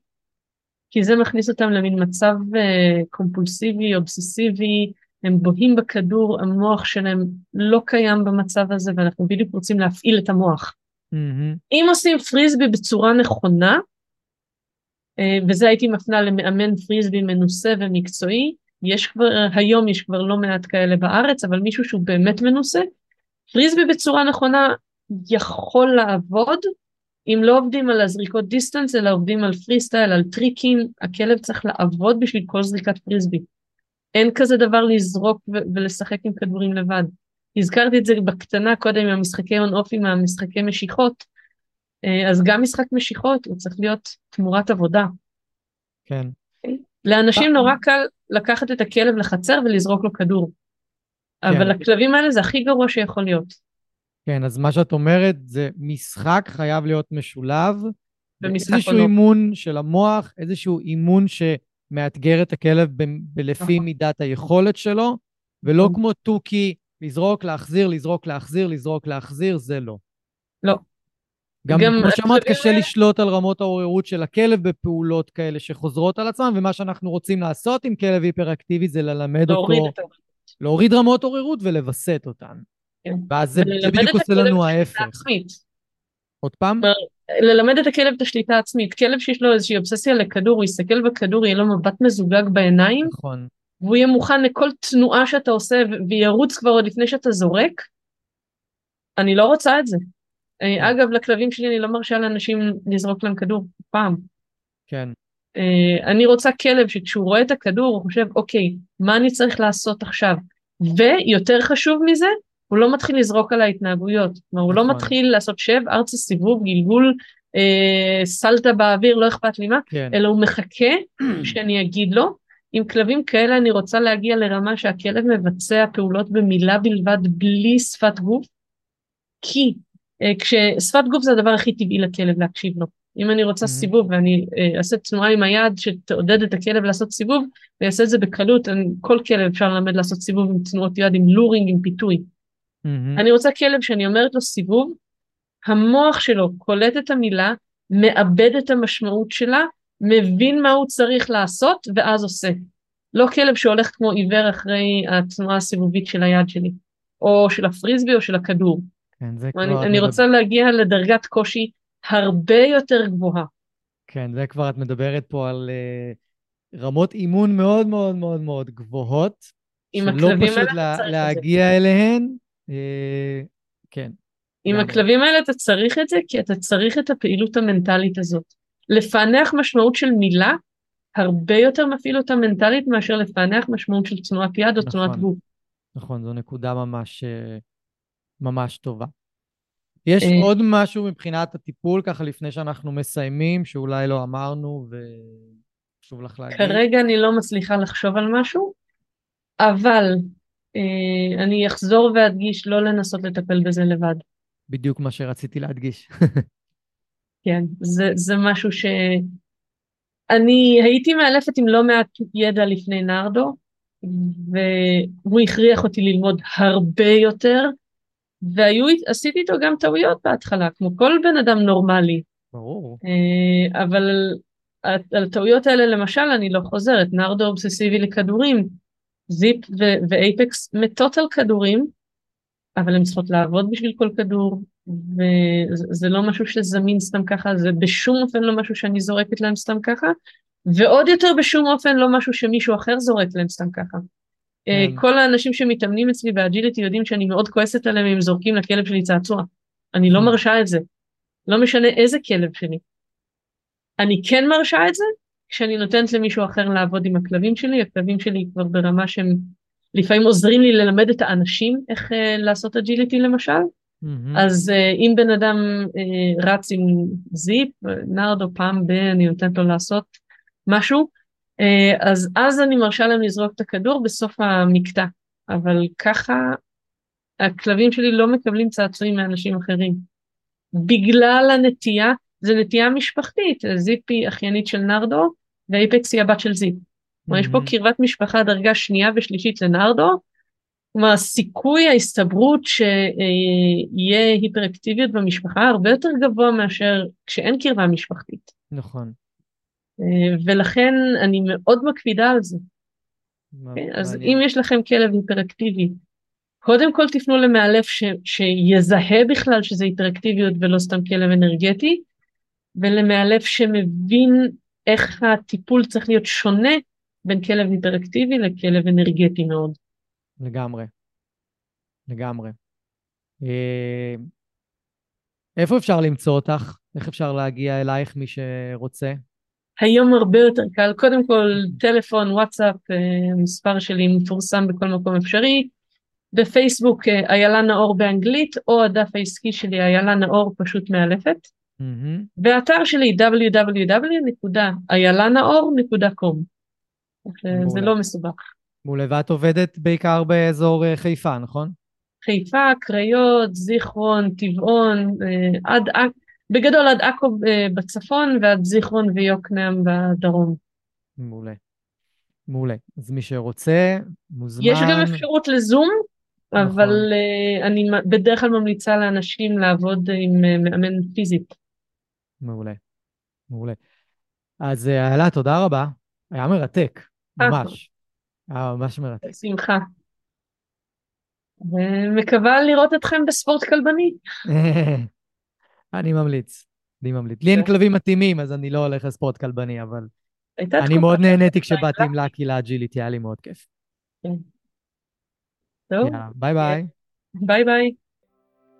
כי זה מכניס אותם למין מצב אה, קומפולסיבי, אובססיבי, הם בוהים בכדור, המוח שלהם לא קיים במצב הזה, ואנחנו בדיוק רוצים להפעיל את המוח. מהמם. אם עושים פריסבי בצורה נכונה, אה, וזה הייתי מפנה למאמן פריסבי מנוסה ומקצועי, יש כבר, היום יש כבר לא מעט כאלה בארץ, אבל מישהו שהוא באמת מנוסה, פריסבי בצורה נכונה יכול לעבוד, אם לא עובדים על הזריקות distance, אלא עובדים על פרי סטייל, על טריקים, הכלב צריך לעבוד בשביל כל זריקת פריסבי. אין כזה דבר לזרוק ו- ולשחק עם כדורים לבד. הזכרתי את זה בקטנה קודם עם המשחקי און אוף עם המשחקי משיכות, אה, אז גם משחק משיכות הוא צריך להיות תמורת עבודה. כן. לאנשים נורא קל לקחת את הכלב לחצר ולזרוק לו כדור. אבל לכלבים האלה זה הכי גרוע שיכול להיות. כן, אז מה שאת אומרת זה משחק חייב להיות משולב. במשחק איזשהו. אימון של המוח, איזשהו אימון שמאתגר את הכלב ב- ב- לפי נכון. מידת היכולת שלו, ולא נכון. כמו תוכי, לזרוק, להחזיר, לזרוק, להחזיר, לזרוק, להחזיר, זה לא. לא. גם, גם כמו שאמרת, קשה האלה- לשלוט על רמות העוררות של הכלב בפעולות כאלה שחוזרות על עצמן, ומה שאנחנו רוצים לעשות עם כלב היפראקטיבי זה ללמד אותו. להוריד רמות עוררות ולווסת אותן. כן. ואז זה, בדיוק עושה לנו ההפך. עוד פעם? ללמד את הכלב את השליטה העצמית. כלב שיש לו איזושהי אובססיה לכדור, הוא יסתכל בכדור, יהיה לו מבט מזוגג בעיניים, נכון. והוא יהיה מוכן לכל תנועה שאתה עושה וירוץ כבר עוד לפני שאתה זורק. אני לא רוצה את זה. אה, אגב, לכלבים שלי אני לא מרשה לאנשים לזרוק להם כדור, פעם. כן. אה, אני רוצה כלב שכשהוא רואה את הכדור הוא חושב, אוקיי, מה אני צריך לעשות עכשיו? ויותר חשוב מזה, הוא לא מתחיל לזרוק על ההתנהגויות. כלומר, הוא לא נכון. מתחיל לעשות שב, ארצה סיבוב, גלגול, אה, סלטה באוויר, לא אכפת לי מה, כן. אלא הוא מחכה שאני אגיד לו. עם כלבים כאלה אני רוצה להגיע לרמה שהכלב מבצע פעולות במילה בלבד בלי שפת גוף, כי אה, כששפת גוף זה הדבר הכי טבעי לכלב להקשיב לו. אם אני רוצה Mhm. סיבוב ואני אה, אעשה תנועה עם היד שתעודד את הכלב לעשות סיבוב, ויעשה את זה בקלות, אני, כל כלב אפשר ללמד לעשות סיבוב עם תנועות יד, עם לורינג, עם פיתוי. מהמם. אני רוצה כלב שאני אומרת לו סיבוב, המוח שלו קולט את המילה, מאבד את המשמעות שלה, מבין מה הוא צריך לעשות, ואז עושה. לא כלב שהולך כמו עיוור אחרי התנועה הסיבובית של היד שלי, או של הפריסבי או של הכדור. כן, זה כבר... אני, אני רוצה להגיע לדרגת קושי הרבה יותר גבוהה. כן, זה כבר, את מדברת פה על uh, רמות אימון מאוד מאוד מאוד מאוד גבוהות. עם הכלבים האלה שלא פשוט לה, להגיע אליהן. Uh, כן. עם. הכלבים האלה אתה צריך את זה, כי אתה צריך את הפעילות המנטלית הזאת. לפענח משמעות של מילה, הרבה יותר מפעיל אותה מנטלית מאשר לפענח משמעות של תנועת יד או נכון, תנועת גוף. נכון, זו נקודה ממש, אה, ממש טובה. יש אה. עוד משהו מבחינת הטיפול, ככה לפני שאנחנו מסיימים, שאולי לא אמרנו וחשוב לך להגיד? כרגע אני לא מצליחה לחשוב על משהו, אבל אה, אני אחזור ואדגיש לא לנסות לטפל בזה לבד. בדיוק מה שרציתי להדגיש. כן, זה, זה משהו ש... אני הייתי מאלפת עם לא מעט ידע לפני נרדו, והוא הכריח אותי ללמוד הרבה יותר, ועשיתי איתו גם טעויות בהתחלה, כמו כל בן אדם נורמלי. ברור. אה, אבל על הטעויות האלה למשל אני לא חוזרת, נרדו אובססיבי לכדורים, זיפ ואייפקס מתות על כדורים, אבל הן צריכות לעבוד בשביל כל כדור, וזה לא משהו שזמין סתם ככה, זה בשום אופן לא משהו שאני זורקת להם סתם ככה, ועוד יותר בשום אופן לא משהו שמישהו אחר זורק להם סתם ככה. כן. כל האנשים שמתאמנים אצלי ב agility יודעים שאני מאוד כועסת עליהם אם זורקים לכלב שלי צעצוע. אני לא כן. מרשה את זה. לא משנה איזה כלב שלי. אני כן מרשה את זה כשאני נותנת למישהו אחר לעבוד עם הכלבים שלי, הכלבים שלי כבר ברמה שהם לפעמים עוזרים לי ללמד את האנשים איך uh, לעשות agility למשל. Mm-hmm. אז uh, אם בן אדם uh, רץ עם זיפ, נרדו פעם ב... אני נותנת לו לעשות משהו, uh, אז אז אני מרשה להם לזרוק את הכדור בסוף המקטע. אבל ככה הכלבים שלי לא מקבלים צעצועים מאנשים אחרים. בגלל הנטייה, זה נטייה משפחתית, זיפ היא אחיינית של נרדו, ואיפקס היא הבת של זיפ. כלומר, יש פה mm-hmm. קרבת משפחה דרגה שנייה ושלישית לנרדו, כלומר, הסיכוי, ההסתברות שיהיה היפראקטיביות במשפחה הרבה יותר גבוה מאשר כשאין קרבה משפחתית. נכון. אה, ולכן אני מאוד מקפידה על זה. כן? אז אם יש לכם כלב היפראקטיבי, קודם כל תפנו למאלף ש, שיזהה בכלל שזה היפראקטיביות ולא סתם כלב אנרגטי, ולמאלף שמבין איך הטיפול צריך להיות שונה בין כלב היפראקטיבי לכלב אנרגטי מאוד. לגמרי. לגמרי. אה, איפה אפשר למצוא אותך? איך אפשר להגיע אלייך, מי שרוצה? היום הרבה יותר קל. קודם כל, טלפון, וואטסאפ, אה, מספר שלי מפורסם בכל מקום אפשרי. בפייסבוק, אה, איילה נאור באנגלית, או הדף העסקי שלי, איילה נאור פשוט מאלפת. Mm-hmm. והאתר שלי www.איילנאור.com. זה לא מסובך. מעולה, ואת עובדת בעיקר באזור אה, חיפה, נכון? חיפה, קריות, זיכרון, טבעון, אה, עד, בגדול עד עכו אה, בצפון ועד זיכרון ויוקנעם בדרום. מעולה. מעולה. אז מי שרוצה, מוזמן. יש גם אפשרות לזום, נכון. אבל אני בדרך כלל ממליצה לאנשים לעבוד עם מאמן פיזית. מעולה. מעולה. אז איילה, תודה רבה. היה מרתק, ממש. היה ממש מרתק. בשמחה. ומקווה לראות אתכם בספורט כלבני. אני ממליץ, אני ממליץ. לי אין כלבים מתאימים, אז אני לא הולך לספורט כלבני, אבל אני מאוד נהניתי כשבאתי עם לקי ל agility, היה לי מאוד כיף. כן. טוב. ביי ביי. ביי ביי.